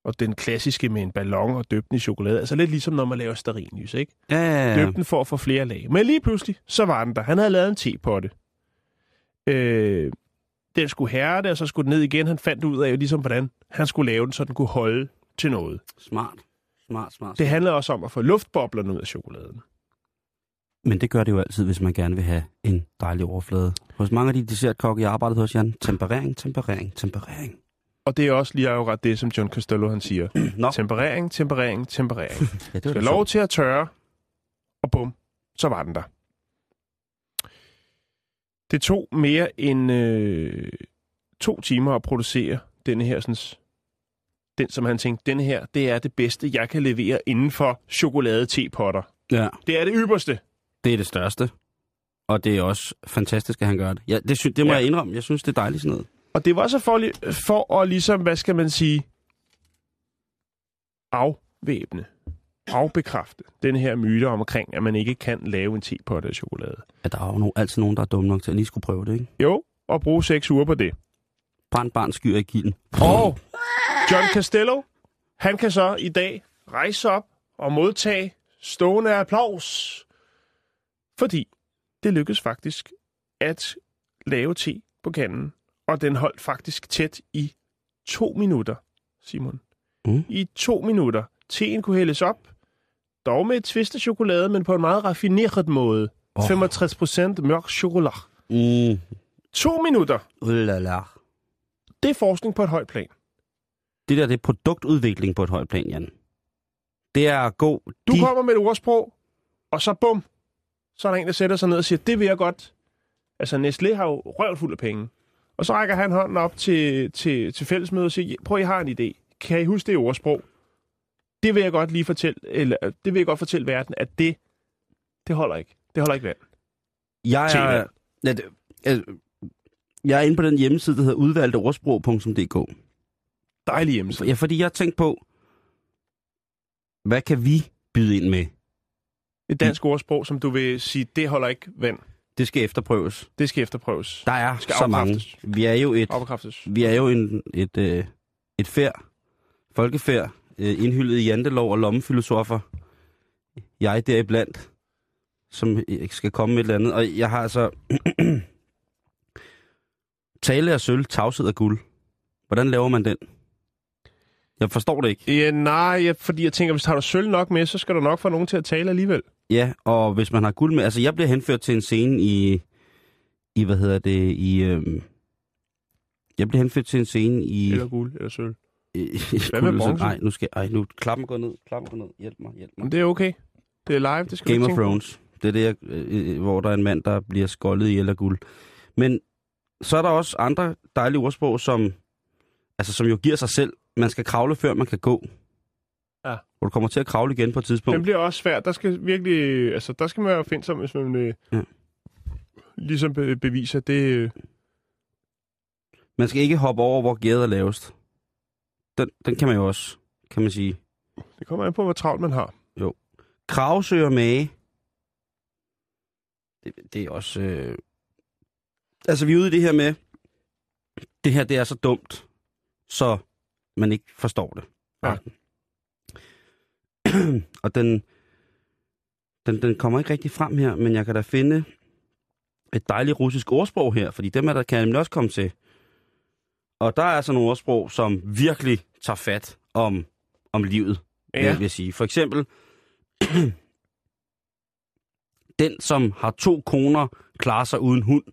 Og den klassiske med en ballon og døbe den i chokolade. Altså lidt ligesom når man laver stearinlys, ikke? Ja, ja, ja. Døb den for at få flere lag. Men lige pludselig, så var den der. Han havde lavet en tepotte. Øh, den skulle hærde, og så skulle den ned igen. Han fandt ud af, ligesom hvordan han skulle lave den, så den kunne holde til noget. Smart. Smart, smart. Det handler også om at få luftboblerne ud af chokoladen. Men det gør det jo altid, hvis man gerne vil have en dejlig overflade. Hos mange af de dessertkokke, jeg arbejdet hos, Jan, temperering, temperering, temperering. Og det er også lige akkurat det, som John Costello han siger. Nå, Temperering, temperering, temperering. ja, det Skal lov til at tørre, og bum, så var den der. Det tog mere end øh, to timer at producere denne her, sådan, den som han tænkte, denne her, det er det bedste, jeg kan levere inden for chokolade-tepotter. Ja, Det er det ypperste. det er det største. Og det er også fantastisk, at han gør det. Ja, det, sy- det må ja. jeg indrømme. Jeg synes, det er dejligt sådan noget. Og det var så for, for at ligesom, hvad skal man sige, afvæbne, afbekræfte den her myte omkring, at man ikke kan lave en tepotte af chokolade. Ja, der er jo no- altid nogen, der er dumme nok til at lige skulle prøve det, ikke? Jo, og bruge seks uger på det. Brand barn skyr i kilden. Og John Costello, han kan så i dag rejse op og modtage stående applaus. Fordi det lykkedes faktisk at lave te på kanden. Og den holdt faktisk tæt i to minutter, Simon. Mm. I to minutter. Teen kunne hældes op, dog med et twist af chokolade, men på en meget raffineret måde. Åh. 65% mørk chokolade. Mm. To minutter. Ulala. Det er forskning på et højt plan. Det der, det er produktudvikling på et højt plan, Jan. Det er gå... Du de... kommer med et ordsprog, og så bum, så er der en, der sætter sig ned og siger, det vil jeg godt. Altså, Nestlé har jo røvt fuld af penge. Og så rækker han hånden op til, til, til fællesmødet og siger, prøv, jeg har en idé. Kan I huske det ordsprog? Det vil jeg godt lige fortælle, eller det vil jeg godt fortælle verden, at det, det holder ikke. Det holder ikke vand. Jeg er, vand. ja, det, altså, jeg er inde på den hjemmeside, der hedder udvalgteordsprog.dk. Dejlig hjemmeside. Ja, fordi jeg har tænkt på, hvad kan vi byde ind med? Et dansk ordsprog, som du vil sige, det holder ikke vand. Det skal efterprøves. Det skal efterprøves. Der er Skal så mange. Vi er jo et, vi er jo en, et, øh, et færd, folkefærd, øh, indhyldet i jantelov og lommefilosofer. Jeg deriblandt, som skal komme med et eller andet. Og jeg har altså... tale af sølv, tavshed af guld. Hvordan laver man den? Jeg forstår det ikke. Ja, nej, ja, fordi jeg tænker, hvis du har du sølv nok med, så skal du nok få nogen til at tale alligevel. Ja, og hvis man har guld med... Altså, jeg bliver henført til en scene i... I, hvad hedder det, i... Øhm, jeg bliver henført til en scene i... Eller guld, eller sølv. i, Hvad med bronze? Nej, nu skal... Ej, nu klappen gå ned. Klappen gå ned. Hjælp mig, hjælp mig. Men det er okay. Det er live, det skal Game of. Thrones. Det er det, jeg, øh, hvor der er en mand, der bliver skoldet i el af guld. Men så er der også andre dejlige ordsprog, som, altså, som jo giver sig selv. Man skal kravle, før man kan gå. Ja. Hvor du kommer til at kravle igen på et tidspunkt. Den bliver også svært. Der skal virkelig, altså der skal man være opfindsom, hvis man øh, Ja. ligesom be- beviser det. Øh, Man skal ikke hoppe over, hvor gæret er lavest. Den, den kan man jo også, kan man sige. det kommer an på, hvor travlt man har. Kravsøger mage. Det, det er også... Øh... Altså, vi er ude i det her med, det her det er så dumt, så man ikke forstår det. Ja. Og den, den, den kommer ikke rigtig frem her, men jeg kan da finde et dejligt russisk ordsprog her, fordi dem er der kan jeg nemlig også komme til. Og der er altså nogle ordsprog, som virkelig tager fat om, om livet. Ja, vil jeg sige. For eksempel, den, som har to koner, klarer sig uden hund.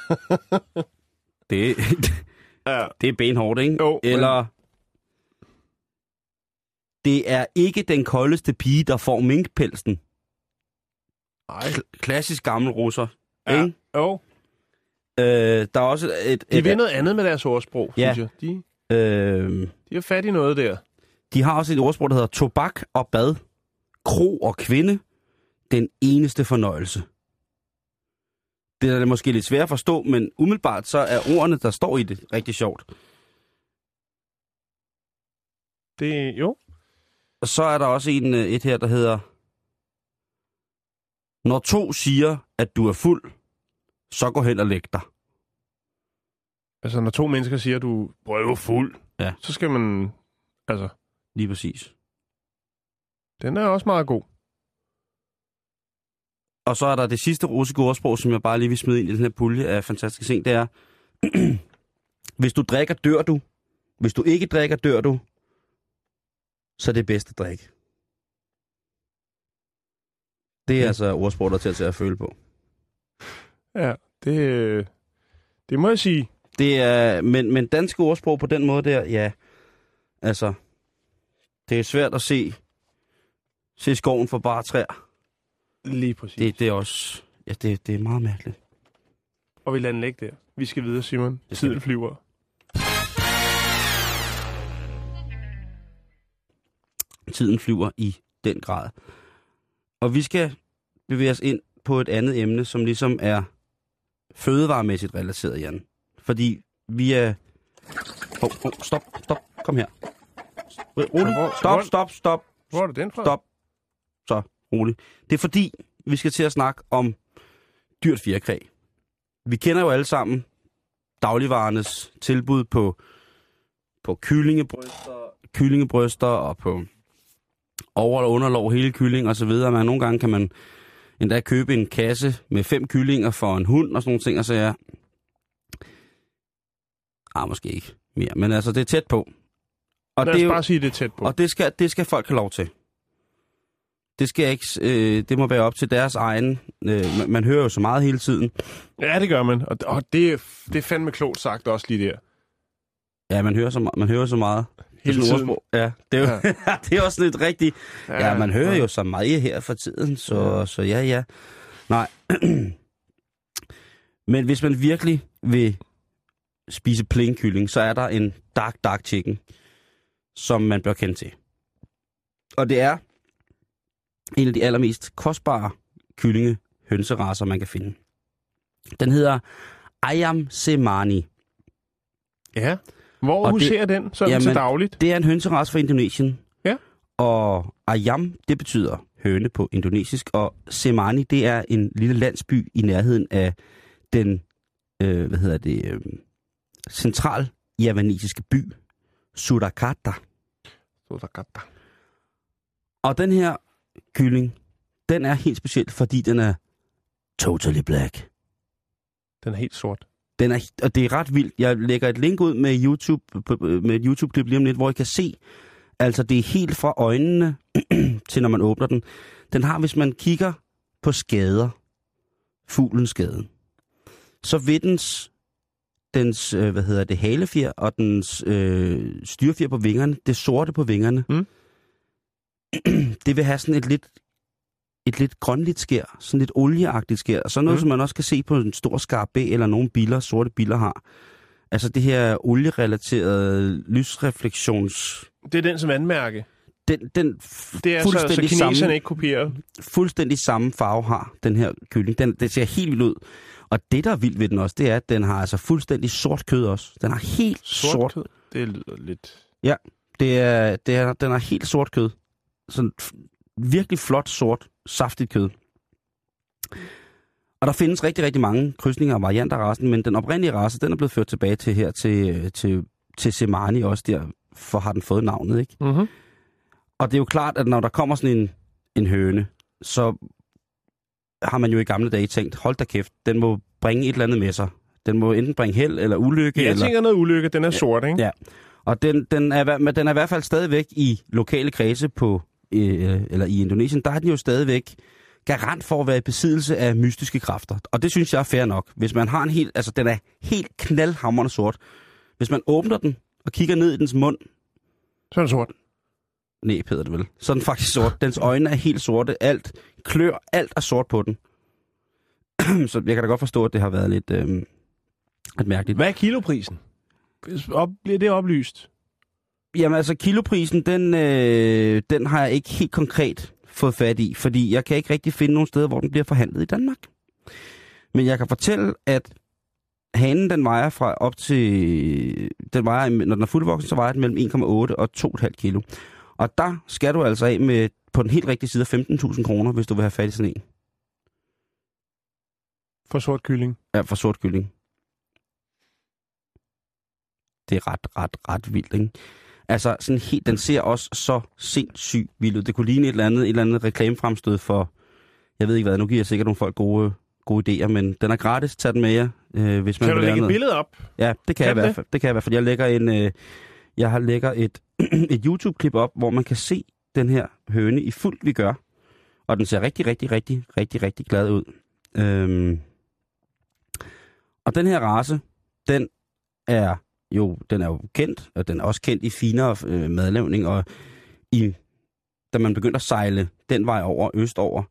det, ja. det er benhårdt, ikke? Jo, men- Eller, det er ikke den koldeste pige, der får minkpelsen. Ej. Kl- klassisk gammel russer. Ja. Ikke? Jo, Øh, der er også et... de et, vil noget andet med deres ordsprog, Ja. synes jeg. De, øh, de har fat i noget der. de har også et ordsprog, der hedder tobak og bad, kro og kvinde, den eneste fornøjelse. Det er da måske lidt svært at forstå, men umiddelbart så er ordene, der står i det, rigtig sjovt. Det, jo, Og så er der også en, øh, et her, der hedder... Når to siger, at du er fuld, så gå hen og læg dig. altså når to mennesker siger, at du er fuld, Ja. så skal man... Altså, Lige præcis. den er også meget god. Og så er der det sidste russiske ordsprog, som jeg bare lige vil smide ind i den her pulje af fantastiske ting, det er, hvis du drikker, dør du. Hvis du ikke drikker, dør du. Så er det bedste drik. Det er Okay. altså ordsprog, der er til at at føle på. Ja, det, det må jeg sige. Det er, men, men danske ordsprog på den måde der, ja, altså, det er svært at se, se skoven for bare træer. Lige præcis. Det, det er også, ja, det, det er meget mærkeligt. Og vi lader den ligge der. Vi skal videre, Simon. Tiden flyver. Tiden flyver i den grad. Og vi skal bevæge os ind på et andet emne, som ligesom er fødevaremæssigt relateret, Jan. Fordi vi er... Oh, oh, stop, stop, kom her. Rolig. Stop, stop, stop, Hvor er det den fra? stop. Så, rolig. Det er fordi, vi skal til at snakke om dyrt fjerkræ. Vi kender jo alle sammen dagligvarenes tilbud på, på kyllingebryster, kyllingebryster og på over- og underlov, hele kylling og så videre. Men nogle gange kan man endda købe en kasse med fem kyllinger for en hund og sådan nogle ting, og så er Ah, måske ikke mere, men altså, det er tæt på. Og Lad det os er jo, bare sige, det er tæt på. og det skal, det skal folk have lov til. Det skal ikke, øh, det må være op til deres egen. Øh, man, man hører jo så meget hele tiden. Ja, det gør man. Og, og det, det er fandme klogt sagt også lige der. Ja, man hører så, man hører så meget. Hele er tiden. ordsprog. Ja, det er, jo, ja. det er også et rigtigt... Ja, man hører ja. jo så meget her for tiden, så Ja. ja, så ja, ja. Nej. Men hvis man virkelig vil spise plain kylling, så er der en dark, dark chicken, som man bør kende til. Og det er en af de allermest kostbare kyllinge hønseraser, man kan finde. Den hedder Ayam Semani. Ja. Hvor Og det- huserer den sådan Jamen, til dagligt? Det er en hønserace fra Indonesien. Ja. Og Ayam, det betyder høne på indonesisk, og Semani, det er en lille landsby i nærheden af den, øh, hvad hedder det, øh, central javanesiske by, Surakarta. Surakarta. Og den her kylling, den er helt speciel, fordi den er totally black. Den er helt sort. Den er, og det er ret vildt. Jeg lægger et link ud med YouTube med et YouTube-klip lige om lidt, hvor I kan se, altså det er helt fra øjnene til når man åbner den. Den har, hvis man kigger på skader, fuglens skade, så vil dens, dens øh, hvad hedder det, halefjer og dens øh, styrfjer på vingerne, det sorte på vingerne, Mm. det vil have sådan et lidt et lidt grønligt skær, sådan lidt olieagtigt skær. Sådan noget, Mm. som man også kan se på en stor skarpe eller nogle biler, sorte biler har. Altså det her olierelaterede lysreflektions... Det er den som anmærke. Den, den Det er så, så fuldstændig, kineserne samme, ikke kopierer. fuldstændig samme farve har den her kylling. Den, det ser helt vildt ud. Og det, der er vildt ved den også, det er, at den har altså fuldstændig sort kød også. Den har helt Sort, sort. kød. Det lyder lidt... Det er, det er, den har helt sort kød. Sådan virkelig flot, sort, saftigt kød. Og der findes rigtig, rigtig mange krydsninger og varianter af rasen, men den oprindelige race, den er blevet ført tilbage til her til, øh, til, til Semani også der, for har den fået navnet, ikke? Mm-hmm. Og det er jo klart, at når der kommer sådan en, en høne, så har man jo i gamle dage tænkt, hold da kæft, den må bringe et eller andet med sig. Den må enten bringe held eller ulykke. Jeg eller... tænker noget ulykke. Den er sort, ikke? Ja. Og den, den, er, den er i hvert fald stadigvæk i lokale kredse på, øh, eller i Indonesien, der er den jo stadigvæk garant for at være i besiddelse af mystiske kræfter. Og det synes jeg er fair nok. Hvis man har en helt, altså den er helt knaldhammerende sort. Hvis man åbner den og kigger ned i dens mund, Så er den sort. nej, hedder det vel, så er den faktisk sort. Dens øjne er helt sorte, alt klør, alt er sort på den. så jeg kan da godt forstå, at det har været lidt, øh, lidt mærkeligt. Hvad er kiloprisen? Op, bliver det oplyst? Jamen altså, kiloprisen, den, øh, den har jeg ikke helt konkret fået fat i, fordi jeg kan ikke rigtig finde nogen steder, hvor den bliver forhandlet i Danmark. Men jeg kan fortælle, at hanen, den vejer fra op til, den vejer, når den er fuldvoksen, så vejer den mellem 1,8 og 2,5 kilo. Og der skal du altså af med, på den helt rigtige side af 15.000 kroner, hvis du vil have fat i sådan en. For sort kylling. Ja, for sort kylling. det er ret, ret, ret vildt, ikke? Altså, sådan helt, den ser også så sindssygt vild ud. Det kunne ligne et eller andet, et eller andet reklamefremstød for, jeg ved ikke hvad, nu giver jeg sikkert nogle folk gode, gode idéer, men den er gratis, tag den med jer, øh, hvis man Kan du vil lave lægge et noget. billede op? Ja, det kan, Kan jeg i du hvert det? fald. Det kan jeg i hvert fald. Jeg lægger en, øh, jeg har lægger et, et YouTube-klip op, hvor man kan se den her høne i fuldt vi gør. Og den ser rigtig, rigtig, rigtig, rigtig, rigtig glad ud. Øhm. Og den her race, den er jo, den er jo kendt, og den er også kendt i finere øh, madlavning, og i, da man begyndte at sejle den vej over, østover,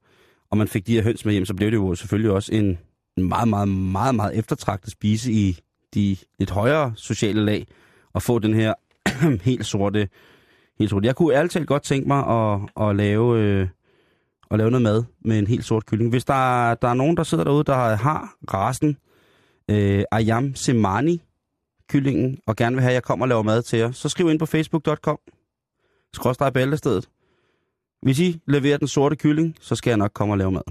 og man fik de her høns med hjem, så blev det jo selvfølgelig også en, en meget, meget, meget, meget eftertragtet spise i de lidt højere sociale lag, at få den her helt sorte, helt sorte. Jeg kunne ærligt talt godt tænke mig at, at lave... Øh, at lave noget mad med en helt sort kylling. Hvis der, der er nogen, der sidder derude, der har rasen øh, Ayam Semani kyllingen, og gerne vil have, at jeg kommer og laver mad til jer, så skriv ind på facebook.com, skråstrej bæltestedet. Hvis I leverer den sorte kylling, så skal jeg nok komme og lave mad.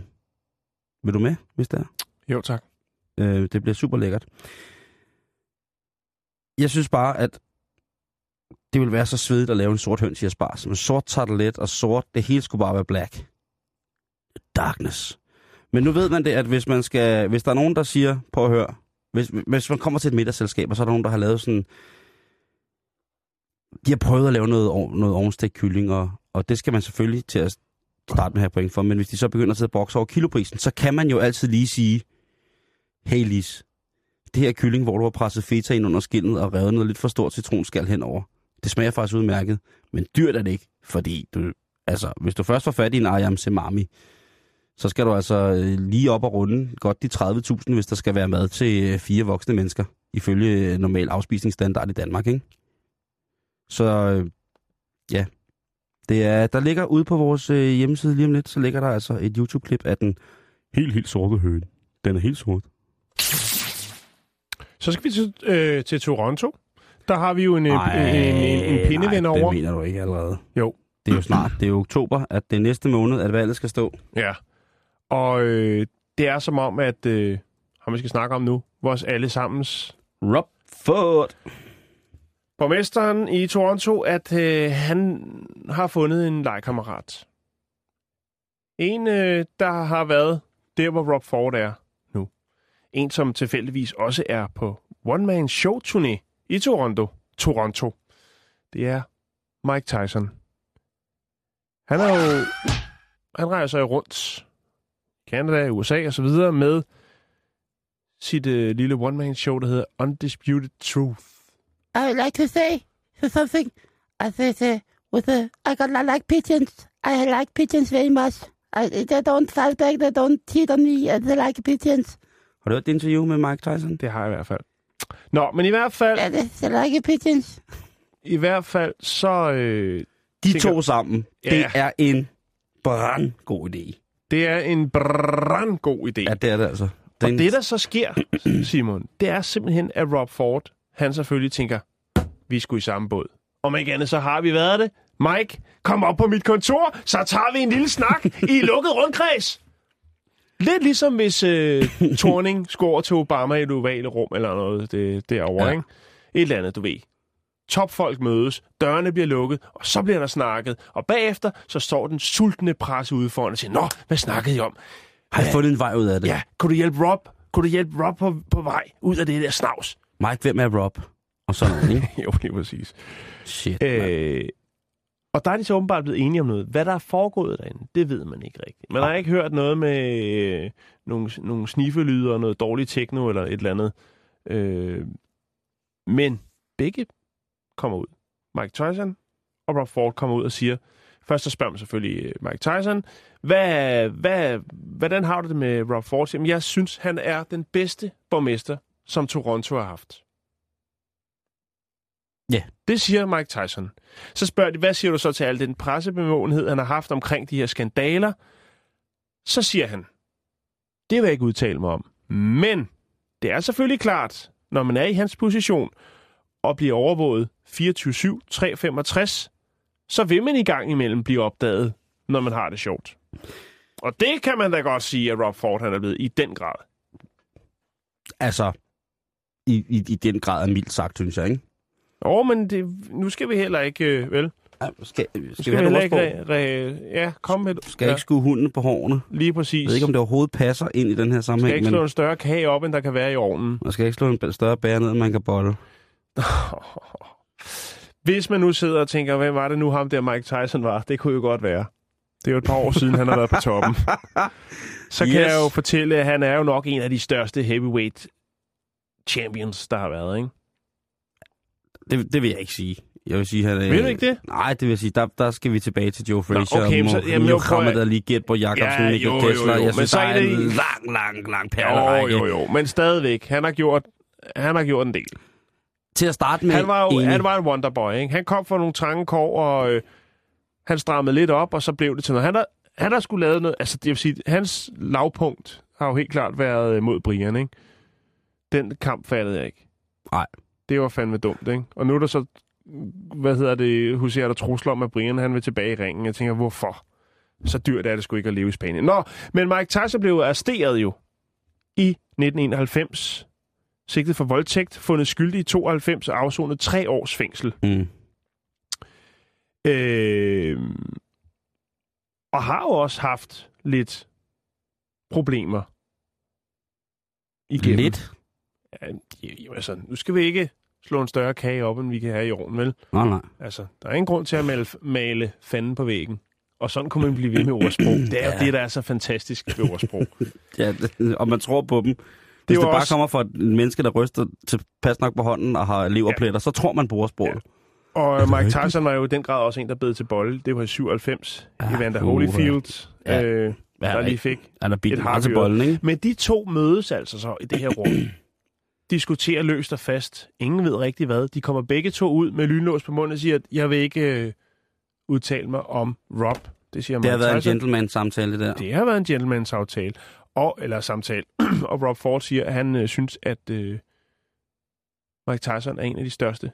Vil du med, hvis det er? Jo, tak. Øh, det bliver super lækkert. Jeg synes bare, at det vil være så svedigt at lave en sort høns i asparges. Men sort tartelet og sort, det hele skulle bare være black. Darkness. Men nu ved man det, at hvis, man skal, hvis der er nogen, der siger, på at høre, hvis, hvis man kommer til et middagsselskab, og så er der nogen, der har lavet sådan... De har prøvet at lave noget, noget ovenstegt kylling, og, og det skal man selvfølgelig til at starte med her point for. Men hvis de så begynder at sidde og bokse over kiloprisen, så kan man jo altid lige sige, hey Lis, det her kylling, hvor du har presset feta ind under skinnet og revet noget lidt for stort citronskal henover, det smager faktisk udmærket, men dyrt er det ikke, fordi du, altså, hvis du først får fat i en ayam semami, så skal du altså øh, lige op og runde godt de 30.000, hvis der skal være mad til øh, fire voksne mennesker, ifølge øh, normal afspisningsstandard i Danmark, ikke? Så ja, det er, der ligger ude på vores hjemmeside lige om lidt, så ligger der altså et YouTube-klip af den helt, helt sorte høne. Den er helt sort. Så skal vi til, øh, til Toronto. Der har vi jo en, en, en, en, en pindeven nej, over. det mener du ikke allerede. Jo. Det er jo snart, det er jo oktober, at det næste måned, at valget skal stå. Ja. Og øh, det er som om, at, øh, ham vi skal snakke om nu, vores allesammens Rob Ford. borgmesteren i Toronto, at øh, han har fundet en legekammerat. En, øh, der har været der, hvor Rob Ford er nu. En, som tilfældigvis også er på one-man show-turné i Toronto. Toronto. Det er Mike Tyson. Han er jo... Han rejser jo rundt Canada, USA og så videre med sit øh, lille one-man-show, der hedder Undisputed Truth. I would like to say something. I said uh, with the I got I like pigeons. I like pigeons very much. I, they don't fight back. They don't cheat on me. and They like pigeons. Har du hørt det interview med Mike Tyson? Det har jeg i hvert fald. Nå, men i hvert fald, Yeah, they, they like pigeons. i hvert fald så... Øh, De Tænker- to sammen, Ja. det er en brandgod idé. Det er en brandgod idé. Ja, det er det altså. Og Den, det, der så sker, Simon, det er simpelthen, at Rob Ford, han selvfølgelig tænker, vi skulle i samme båd. Om ikke andet, så har vi været det. Mike, kom op på mit kontor, så tager vi en lille snak i lukket rundkreds. Lidt ligesom hvis øh, Torning skulle over til Obama i det ovale rum, eller noget det, derovre, ja. ikke? Et eller andet, du ved. Topfolk mødes, dørene bliver lukket, og så bliver der snakket. Og bagefter, så står den sultne presse ude foran og siger, Nå, hvad snakkede I om? har jeg fundet en vej ud af det. Ja, kunne du hjælpe Rob? Kunne du hjælpe Rob på, på vej ud af det der snavs? Mike, hvem er Rob? Og sådan noget, ikke? jo, lige præcis. Shit, øh, Øh, og der er de så åbenbart blevet enige om noget. Hvad der er foregået derinde, det ved man ikke rigtigt. Man har ikke hørt noget med øh, nogle, nogle sniffelyder og noget dårligt techno eller et eller andet. Øh, men begge kommer ud. Mike Tyson og Rob Ford kommer ud og siger, først så spørger man selvfølgelig øh, Mike Tyson, hvad, hvad, hvordan har du det med Rob Ford? Jamen, jeg synes, han er den bedste borgmester, som Toronto har haft. Ja. Det siger Mike Tyson. Så spørger de, hvad siger du så til al den pressebevågenhed, han har haft omkring de her skandaler? Så siger han, det vil jeg ikke udtale mig om. Men det er selvfølgelig klart, når man er i hans position og bliver overvåget 24-7, 365, så vil man i gang imellem blive opdaget, når man har det sjovt. Og det kan man da godt sige, at Rob Ford han er blevet i den grad. altså, i, i, i den grad er mildt sagt, synes jeg, ikke? Åh, men det, nu skal vi heller ikke, øh, vel? Ja, skal, skal, Nu skal vi have ikke... Re, re, ja, kom med Skal ja, ikke skue hunden på hårene? Lige præcis. Jeg ved ikke, om det overhovedet passer ind i den her skal sammenhæng, ikke slå men en større kage op, end der kan være i ovnen. man skal ikke slå en større bære ned, end man kan bolle. Hvis man nu sidder og tænker, hvem var det nu ham der Mike Tyson var? Det kunne jo godt være. Det er jo et par år siden, han har været på toppen. Så kan Yes. jeg jo fortælle, at han er jo nok en af de største heavyweight champions, der har været, ikke? Det, det vil jeg ikke sige. Jeg vil sige, han er... Vil du ikke det? Nej, det vil jeg sige, der, der skal vi tilbage til Joe Frazier okay, og så- Mo- jamen, jo, at- Muhammad Ali, Gert på Jacobsen, Ja, Michael jo, jo, Kessler. jo, Jeg synes, så der er en lang, lang, lang Jo, perlerække. jo, jo. Men stadigvæk, han har gjort, han har gjort en del. Til at starte med... Han var jo enig. han var en wonderboy, ikke? Han kom fra nogle trange kår, og øh, han strammede lidt op, og så blev det til noget. Han har, han har skulle lavet noget... Altså, det vil sige, hans lavpunkt har jo helt klart været øh, mod Brian, ikke? Den kamp fattede jeg ikke. Nej. Det var fandme dumt, ikke? Og nu er der så, hvad hedder det, husker der trusler om, at Brian han vil tilbage i ringen. Jeg tænker, hvorfor? Så dyrt er det sgu ikke at leve i Spanien. Nå, men Mike Tyson blev arresteret jo i 1991. Sigtet for voldtægt, fundet skyldig i 92 og afsonet tre års fængsel. Mm. Øh, og har jo også haft lidt problemer. Igennem. Lidt? Ja, jo, altså, nu skal vi ikke slå en større kage op, end vi kan have i ovnen, vel? Nej, nej. Altså, der er ingen grund til at male, male fanden på væggen. Og sådan kunne man blive ved med ordsprog. Det er jo Ja. det, der er så fantastisk ved ordsprog. Ja, og man tror på dem. Hvis var det, bare også- kommer fra et menneske, der ryster tilpas nok på hånden og har leverpletter, så tror man på ordsproget. Ja. Og Mike Tyson var jo i den grad også en, der bed til bolle. Det var i 97. Ah, Evander. Holyfield, Ja. øh, Ja, der lige fik Han er Et til bolden, ikke? Men de to mødes altså så i det her rum. Diskuterer løst og fast. Ingen ved rigtig hvad. De kommer begge to ud med lynlås på munden og siger, at jeg vil ikke øh, udtale mig om Rob. Det siger Det har Mike været en gentleman-samtale, det der. Det har været en gentleman's aftale. Og, eller samtale. og Rob Ford siger, at han øh, synes, at øh, Mike Tyson er en af de største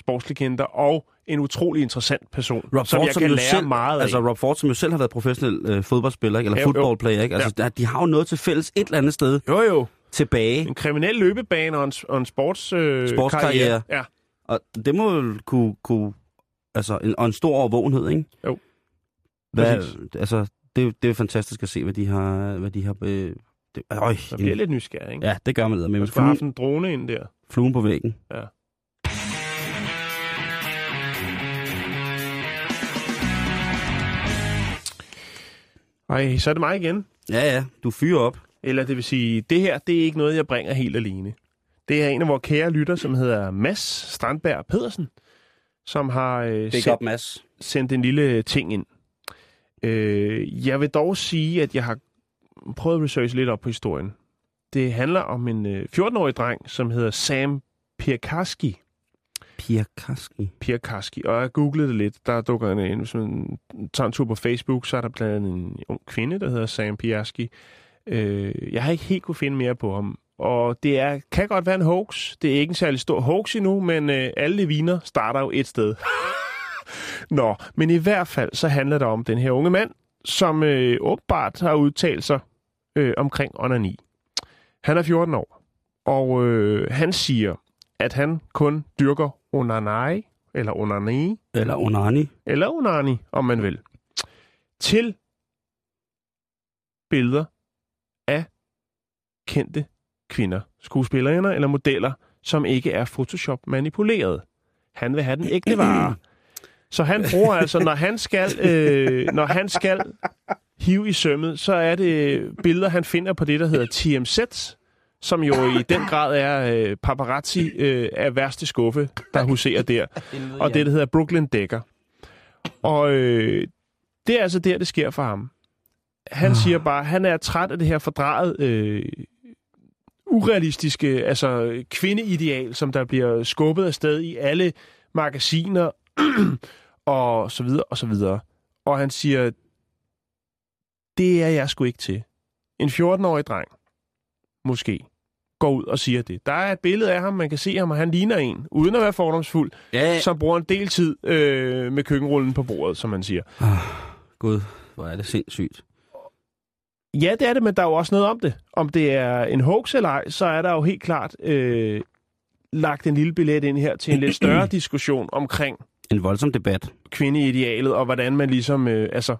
sportslegender og en utrolig interessant person, Rob som Ford, jeg som kan lære selv- meget af. Altså Rob Ford, som jo selv har været professionel øh, fodboldspiller, ikke? eller Ja, jo. footballplayer, ikke? Altså, der, de har jo noget til fælles et eller andet sted jo, jo. tilbage. En kriminel løbebane og en, og en sports, øh, Sportskarriere. karriere. Ja. Og det må jo kunne, kunne altså, en, og en stor overvågenhed, ikke? Jo. Hvad, Præcis. altså, det, er det er fantastisk at se, hvad de har... Hvad de har øh, det, øj, Der bliver lidt nysgerrig, ikke? Ja, det gør man med. Man Med skulle have haft en drone ind der. fluen på væggen. Ja. Ej, så er det mig igen. Ja, ja, du fyrer op. Eller det vil sige, det her, det er ikke noget, jeg bringer helt alene. Det er en af vores kære lytter, som hedder Mads Strandberg Pedersen, som har øh, sendt, up, Mads. sendt en lille ting ind. Øh, jeg vil dog sige, at jeg har prøvet at researche lidt op på historien. Det handler om en øh, 14-årig dreng, som hedder Sam Pierkarski. Pia Kaski. Pierkarski. Og jeg googlede det lidt. Der dukker en ind. Hvis man tager en tur på Facebook, så er der blandt andet en ung kvinde, der hedder Sam Pierkarski. Øh, jeg har ikke helt kunne finde mere på ham. Og det er, kan godt være en hoax. Det er ikke en særlig stor hoax endnu, men øh, alle viner starter jo et sted. Nå, men i hvert fald så handler det om den her unge mand, som øh, åbenbart har udtalt sig øh, omkring onani. Han er 14 år, og øh, han siger, at han kun dyrker onanai, eller onani, Eller Onani. eller onani, om man vil, til billeder af kendte kvinder, skuespillerinder eller modeller, som ikke er Photoshop-manipuleret. Han vil have den ægte vare. Så han bruger altså, når han skal, øh, når han skal hive i sømmet, så er det billeder, han finder på det, der hedder TMZ, som jo i den grad er øh, paparazzi øh, af værste skuffe, der huserer der. Og det, der hedder Brooklyn Decker. Og øh, det er altså der, det sker for ham. Han siger bare, at han er træt af det her fordrejet, øh, urealistiske altså kvindeideal, som der bliver skubbet afsted i alle magasiner og så videre og så videre. Og han siger, det er jeg sgu ikke til. En 14-årig dreng, måske, går ud og siger det. Der er et billede af ham, man kan se ham, og han ligner en, uden at være fordomsfuld, Ja, som bruger en del tid øh, med køkkenrullen på bordet, som man siger. Gud, hvor er det sindssygt. Ja, det er det, men der er jo også noget om det. Om det er en hoax eller ej, så er der jo helt klart øh, lagt en lille billet ind her til en lidt større diskussion omkring En voldsom debat. kvindeidealet, og hvordan man ligesom, øh, altså,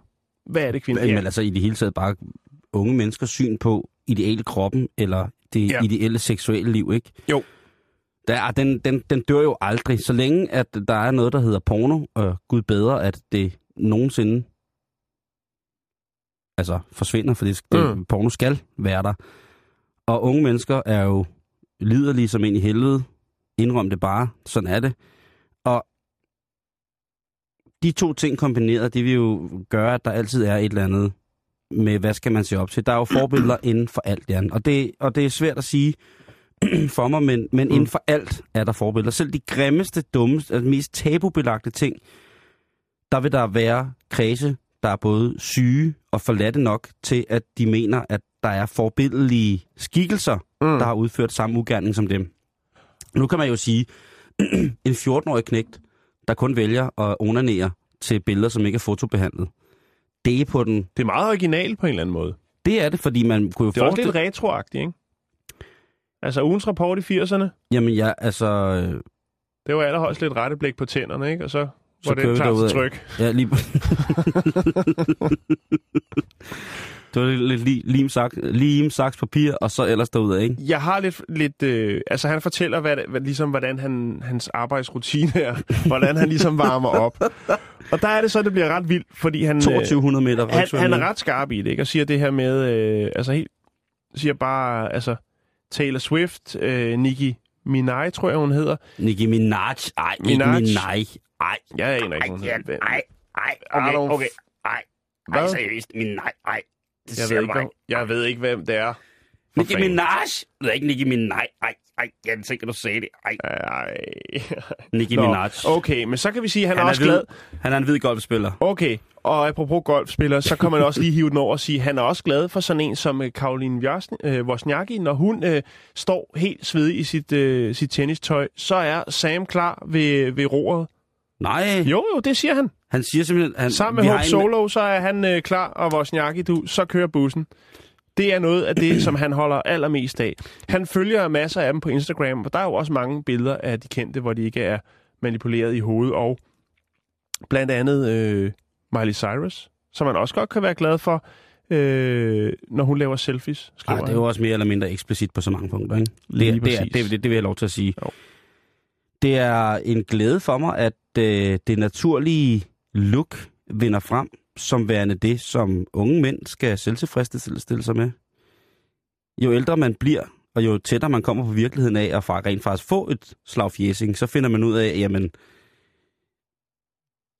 hvad er det kvinde? Men altså i det hele taget bare unge menneskers syn på ideal kroppen, eller det Ja. ideelle seksuelle liv, ikke? Jo. Der er, den, den, den dør jo aldrig. Så længe at der er noget, der hedder porno, og gud bedre, at det nogensinde altså forsvinder, for det, det, mm. porno skal være der. Og unge mennesker er jo liderlige som ind i helvede. Indrøm det bare. Sådan er det. De to ting kombineret, det vil jo gøre, at der altid er et eller andet med, hvad skal man se op til. Der er jo forbilleder inden for alt, Jan. Og det, og det er svært at sige for mig, men, men Mm. inden for alt er der forbilleder. Selv de grimmeste, dummeste, altså mest tabubelagte ting, der vil der være kredse, der er både syge og forladte nok til, at de mener, at der er forbilledelige skikkelser, Mm. der har udført samme ugerning som dem. Nu kan man jo sige, en 14-årig knægt, der kun vælger at onanere til billeder, som ikke er fotobehandlet. Det er på den... Det er meget originalt på en eller anden måde. Det er det, fordi man kunne jo Det er også lidt forestille... retroagtigt, ikke? Altså, ugens rapport i 80'erne, Jamen ja, altså... det var allerhøjst lidt retteblik på tænderne, ikke? Og så Så var det klar til tryk. Ja, lige... det var lidt, lidt li, lim, saks, lim, saks, papir, og så ellers derudad, ikke? Jeg har lidt... lidt øh, altså, han fortæller, hvad, hvad, ligesom, hvordan han, hans arbejdsrutine er. hvordan han ligesom varmer op. Og der er det så, det bliver ret vildt, fordi han... øh, 2200 meter han, han er ret skarp i det, ikke? Og siger det her med... Øh, altså, helt... Siger bare... Altså, Taylor Swift, øh, Nicki Minaj, tror jeg, hun hedder. Nicki Minaj. Ej, Minaj. Minaj. Ej, Jeg aner ikke, hun ej, hedder. ej, ej, okay, okay, ej. Ej, Hvad? seriøst, Minaj, ej. Det Jeg ved, ikke, hvem, jeg ved ikke, hvem det er. Nicki. Minaj? Det er ikke Nicki Minaj. Ej, ej, jeg tænker, du sagde det. Ej, Ej. Nicki Nå, Minaj. Okay, men så kan vi sige, at han, Han er også glad. han er en hvid golfspiller. Okay, og apropos golfspiller, så kan man også lige hive den over og sige, at han er også glad for sådan en som øh, Karoline Wjørsn- øh, Wozniacki. Når hun øh, står helt svedig i sit, øh, sit tennistøj, så er Sam klar ved, ved roret. Nej, Jo, jo, det siger han. han siger simpelthen... Han, Sammen med Hope en- Solo, så er han øh, klar, og Wozniacki, du, så kører bussen. Det er noget af det, som han holder allermest af. Han følger masser af dem på Instagram, og der er jo også mange billeder af de kendte, hvor de ikke er manipuleret i hovedet, og blandt andet øh, Miley Cyrus, som man også godt kan være glad for, øh, når hun laver selfies. Ej, skriver det er jo også mere eller mindre eksplicit på så mange punkter, ikke? Lige Det, det, er, det, det, det vil jeg lov til at sige. Jo. Det er en glæde for mig, at øh, det naturlige look vinder frem, som værende det, som unge mænd skal selvtilfredsstille sig med. Jo ældre man bliver, og jo tættere man kommer på virkeligheden af at rent faktisk få et slag fjæsing, så finder man ud af, jamen,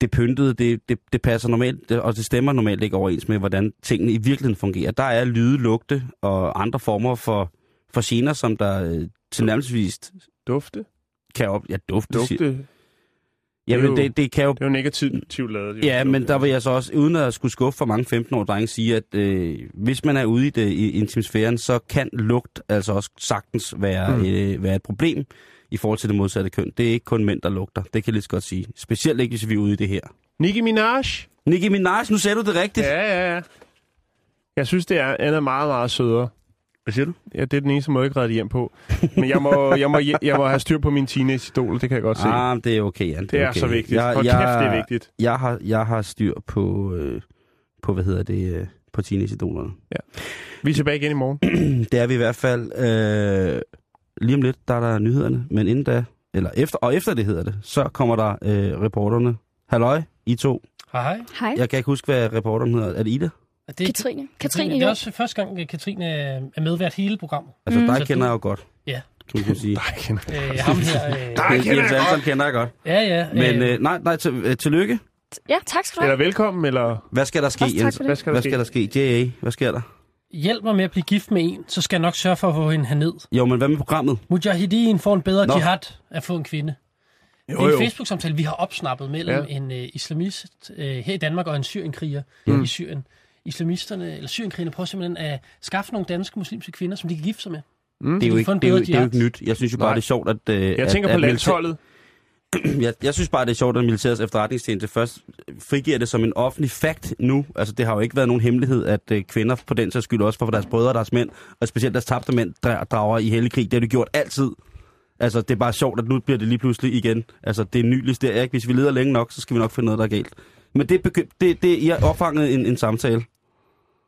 det pyntede, det, det, det passer normalt, og det stemmer normalt ikke overens med, hvordan tingene i virkeligheden fungerer. Der er lyde, lugte og andre former for, for gener, som der øh, tilnærmelsesvis Dufte. kan op... Ja, dufte. Dufte. Det Jamen, er jo- det, det kan jo... er jo negativt lavet. det Ja, men der vil jeg så også, uden at skulle skuffe for mange 15-årige drenge, sige, at øh, hvis man er ude i det i intimsfæren, så kan lugt altså også sagtens være, mm. øh, være et problem i forhold til det modsatte køn. Det er ikke kun mænd, der lugter. Det kan jeg lige så godt sige. Specielt ikke, hvis vi er ude i det her. Nicki Minaj. Nicki Minaj, nu sagde du det rigtigt. Ja, ja, ja. Jeg synes, det er, han er meget, meget sødere. Hvad siger du? Ja, det er den eneste måde, jeg ikke redde hjem på. Men jeg må, jeg må, jeg må have styr på min teenage-idol, det kan jeg godt se. Ah, det er okay, Jan. det er okay. så vigtigt. Hold kæft, det er vigtigt. Jeg har, jeg har styr på, øh, på hvad hedder det, øh, på teenage-idolerne. Vi er tilbage igen i morgen. Det er vi i hvert fald. Øh, lige om lidt, der er der nyhederne, men inden da, eller efter, og efter det hedder det, så kommer der øh, reporterne. Halløj, I to. Hej, hej. Hej, Jeg kan ikke huske, hvad reporteren hedder. Er det Ida? Er det Katrine. Katrine, Katrine, det er også første gang, at Katrine er medvært hele programmet. Altså, Mm. dig Så kender jeg jo godt. Ja. Kan man kan sige. Nej, Øh, ham her... Øh, Nej, kender jeg godt. Kender jeg godt. ja, ja. Men øh, nej, nej, til, øh, tillykke. Ja, tak skal du Eller have. velkommen, eller... Hvad skal der ske, Også Jens? Hvad skal der Hvad ske? skal der ske? J.A., hvad sker der? hjælp mig med at blive gift med en, så skal jeg nok sørge for at få hende herned. Jo, men hvad med programmet? Mujahideen får en bedre Nå. jihad at få en kvinde. Jo, det er en Facebook-samtale, vi har opsnappet mellem Ja. ja. en øh, islamist øh, her i Danmark og en syrienkriger Mm. i Syrien. Islamisterne, eller syrienkrigerne, prøver simpelthen at skaffe nogle danske muslimske kvinder, som de kan gifte sig med. Mm. Det er jo ikke, det er jo, det er jo ikke nyt. Jeg synes jo bare, Nej. det er sjovt, at... Øh, Jeg at, tænker på at militær- landsholdet. jeg, jeg synes bare, det er sjovt, at militærets efterretningstjeneste først frigiver det som en offentlig fakt nu. Altså, det har jo ikke været nogen hemmelighed, at øh, kvinder på den sags skyld også for deres brødre og deres mænd, og specielt deres tabte mænd, dra- drager i hellig krig. Det har de gjort altid. Altså, det er bare sjovt, at nu bliver det lige pludselig igen. Altså, det er ny liste, ikke? Hvis vi leder længe nok, så skal vi nok finde noget, der er galt. Men det, begy- det, det I har opfanget en, en samtale.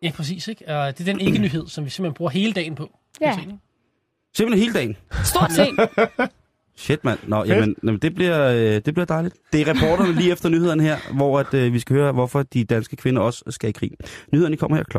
Ja, præcis. Ikke? Og det er den ikke-nyhed, som vi simpelthen bruger hele dagen på. Ja. Simpelthen hele dagen. Stort set. Shit, mand. Nå, jamen, jamen, det, bliver, øh, det bliver dejligt. Det er reporterne lige efter nyhederne her, hvor at, øh, vi skal høre, hvorfor de danske kvinder også skal i krig. Nyhederne kommer her klokken.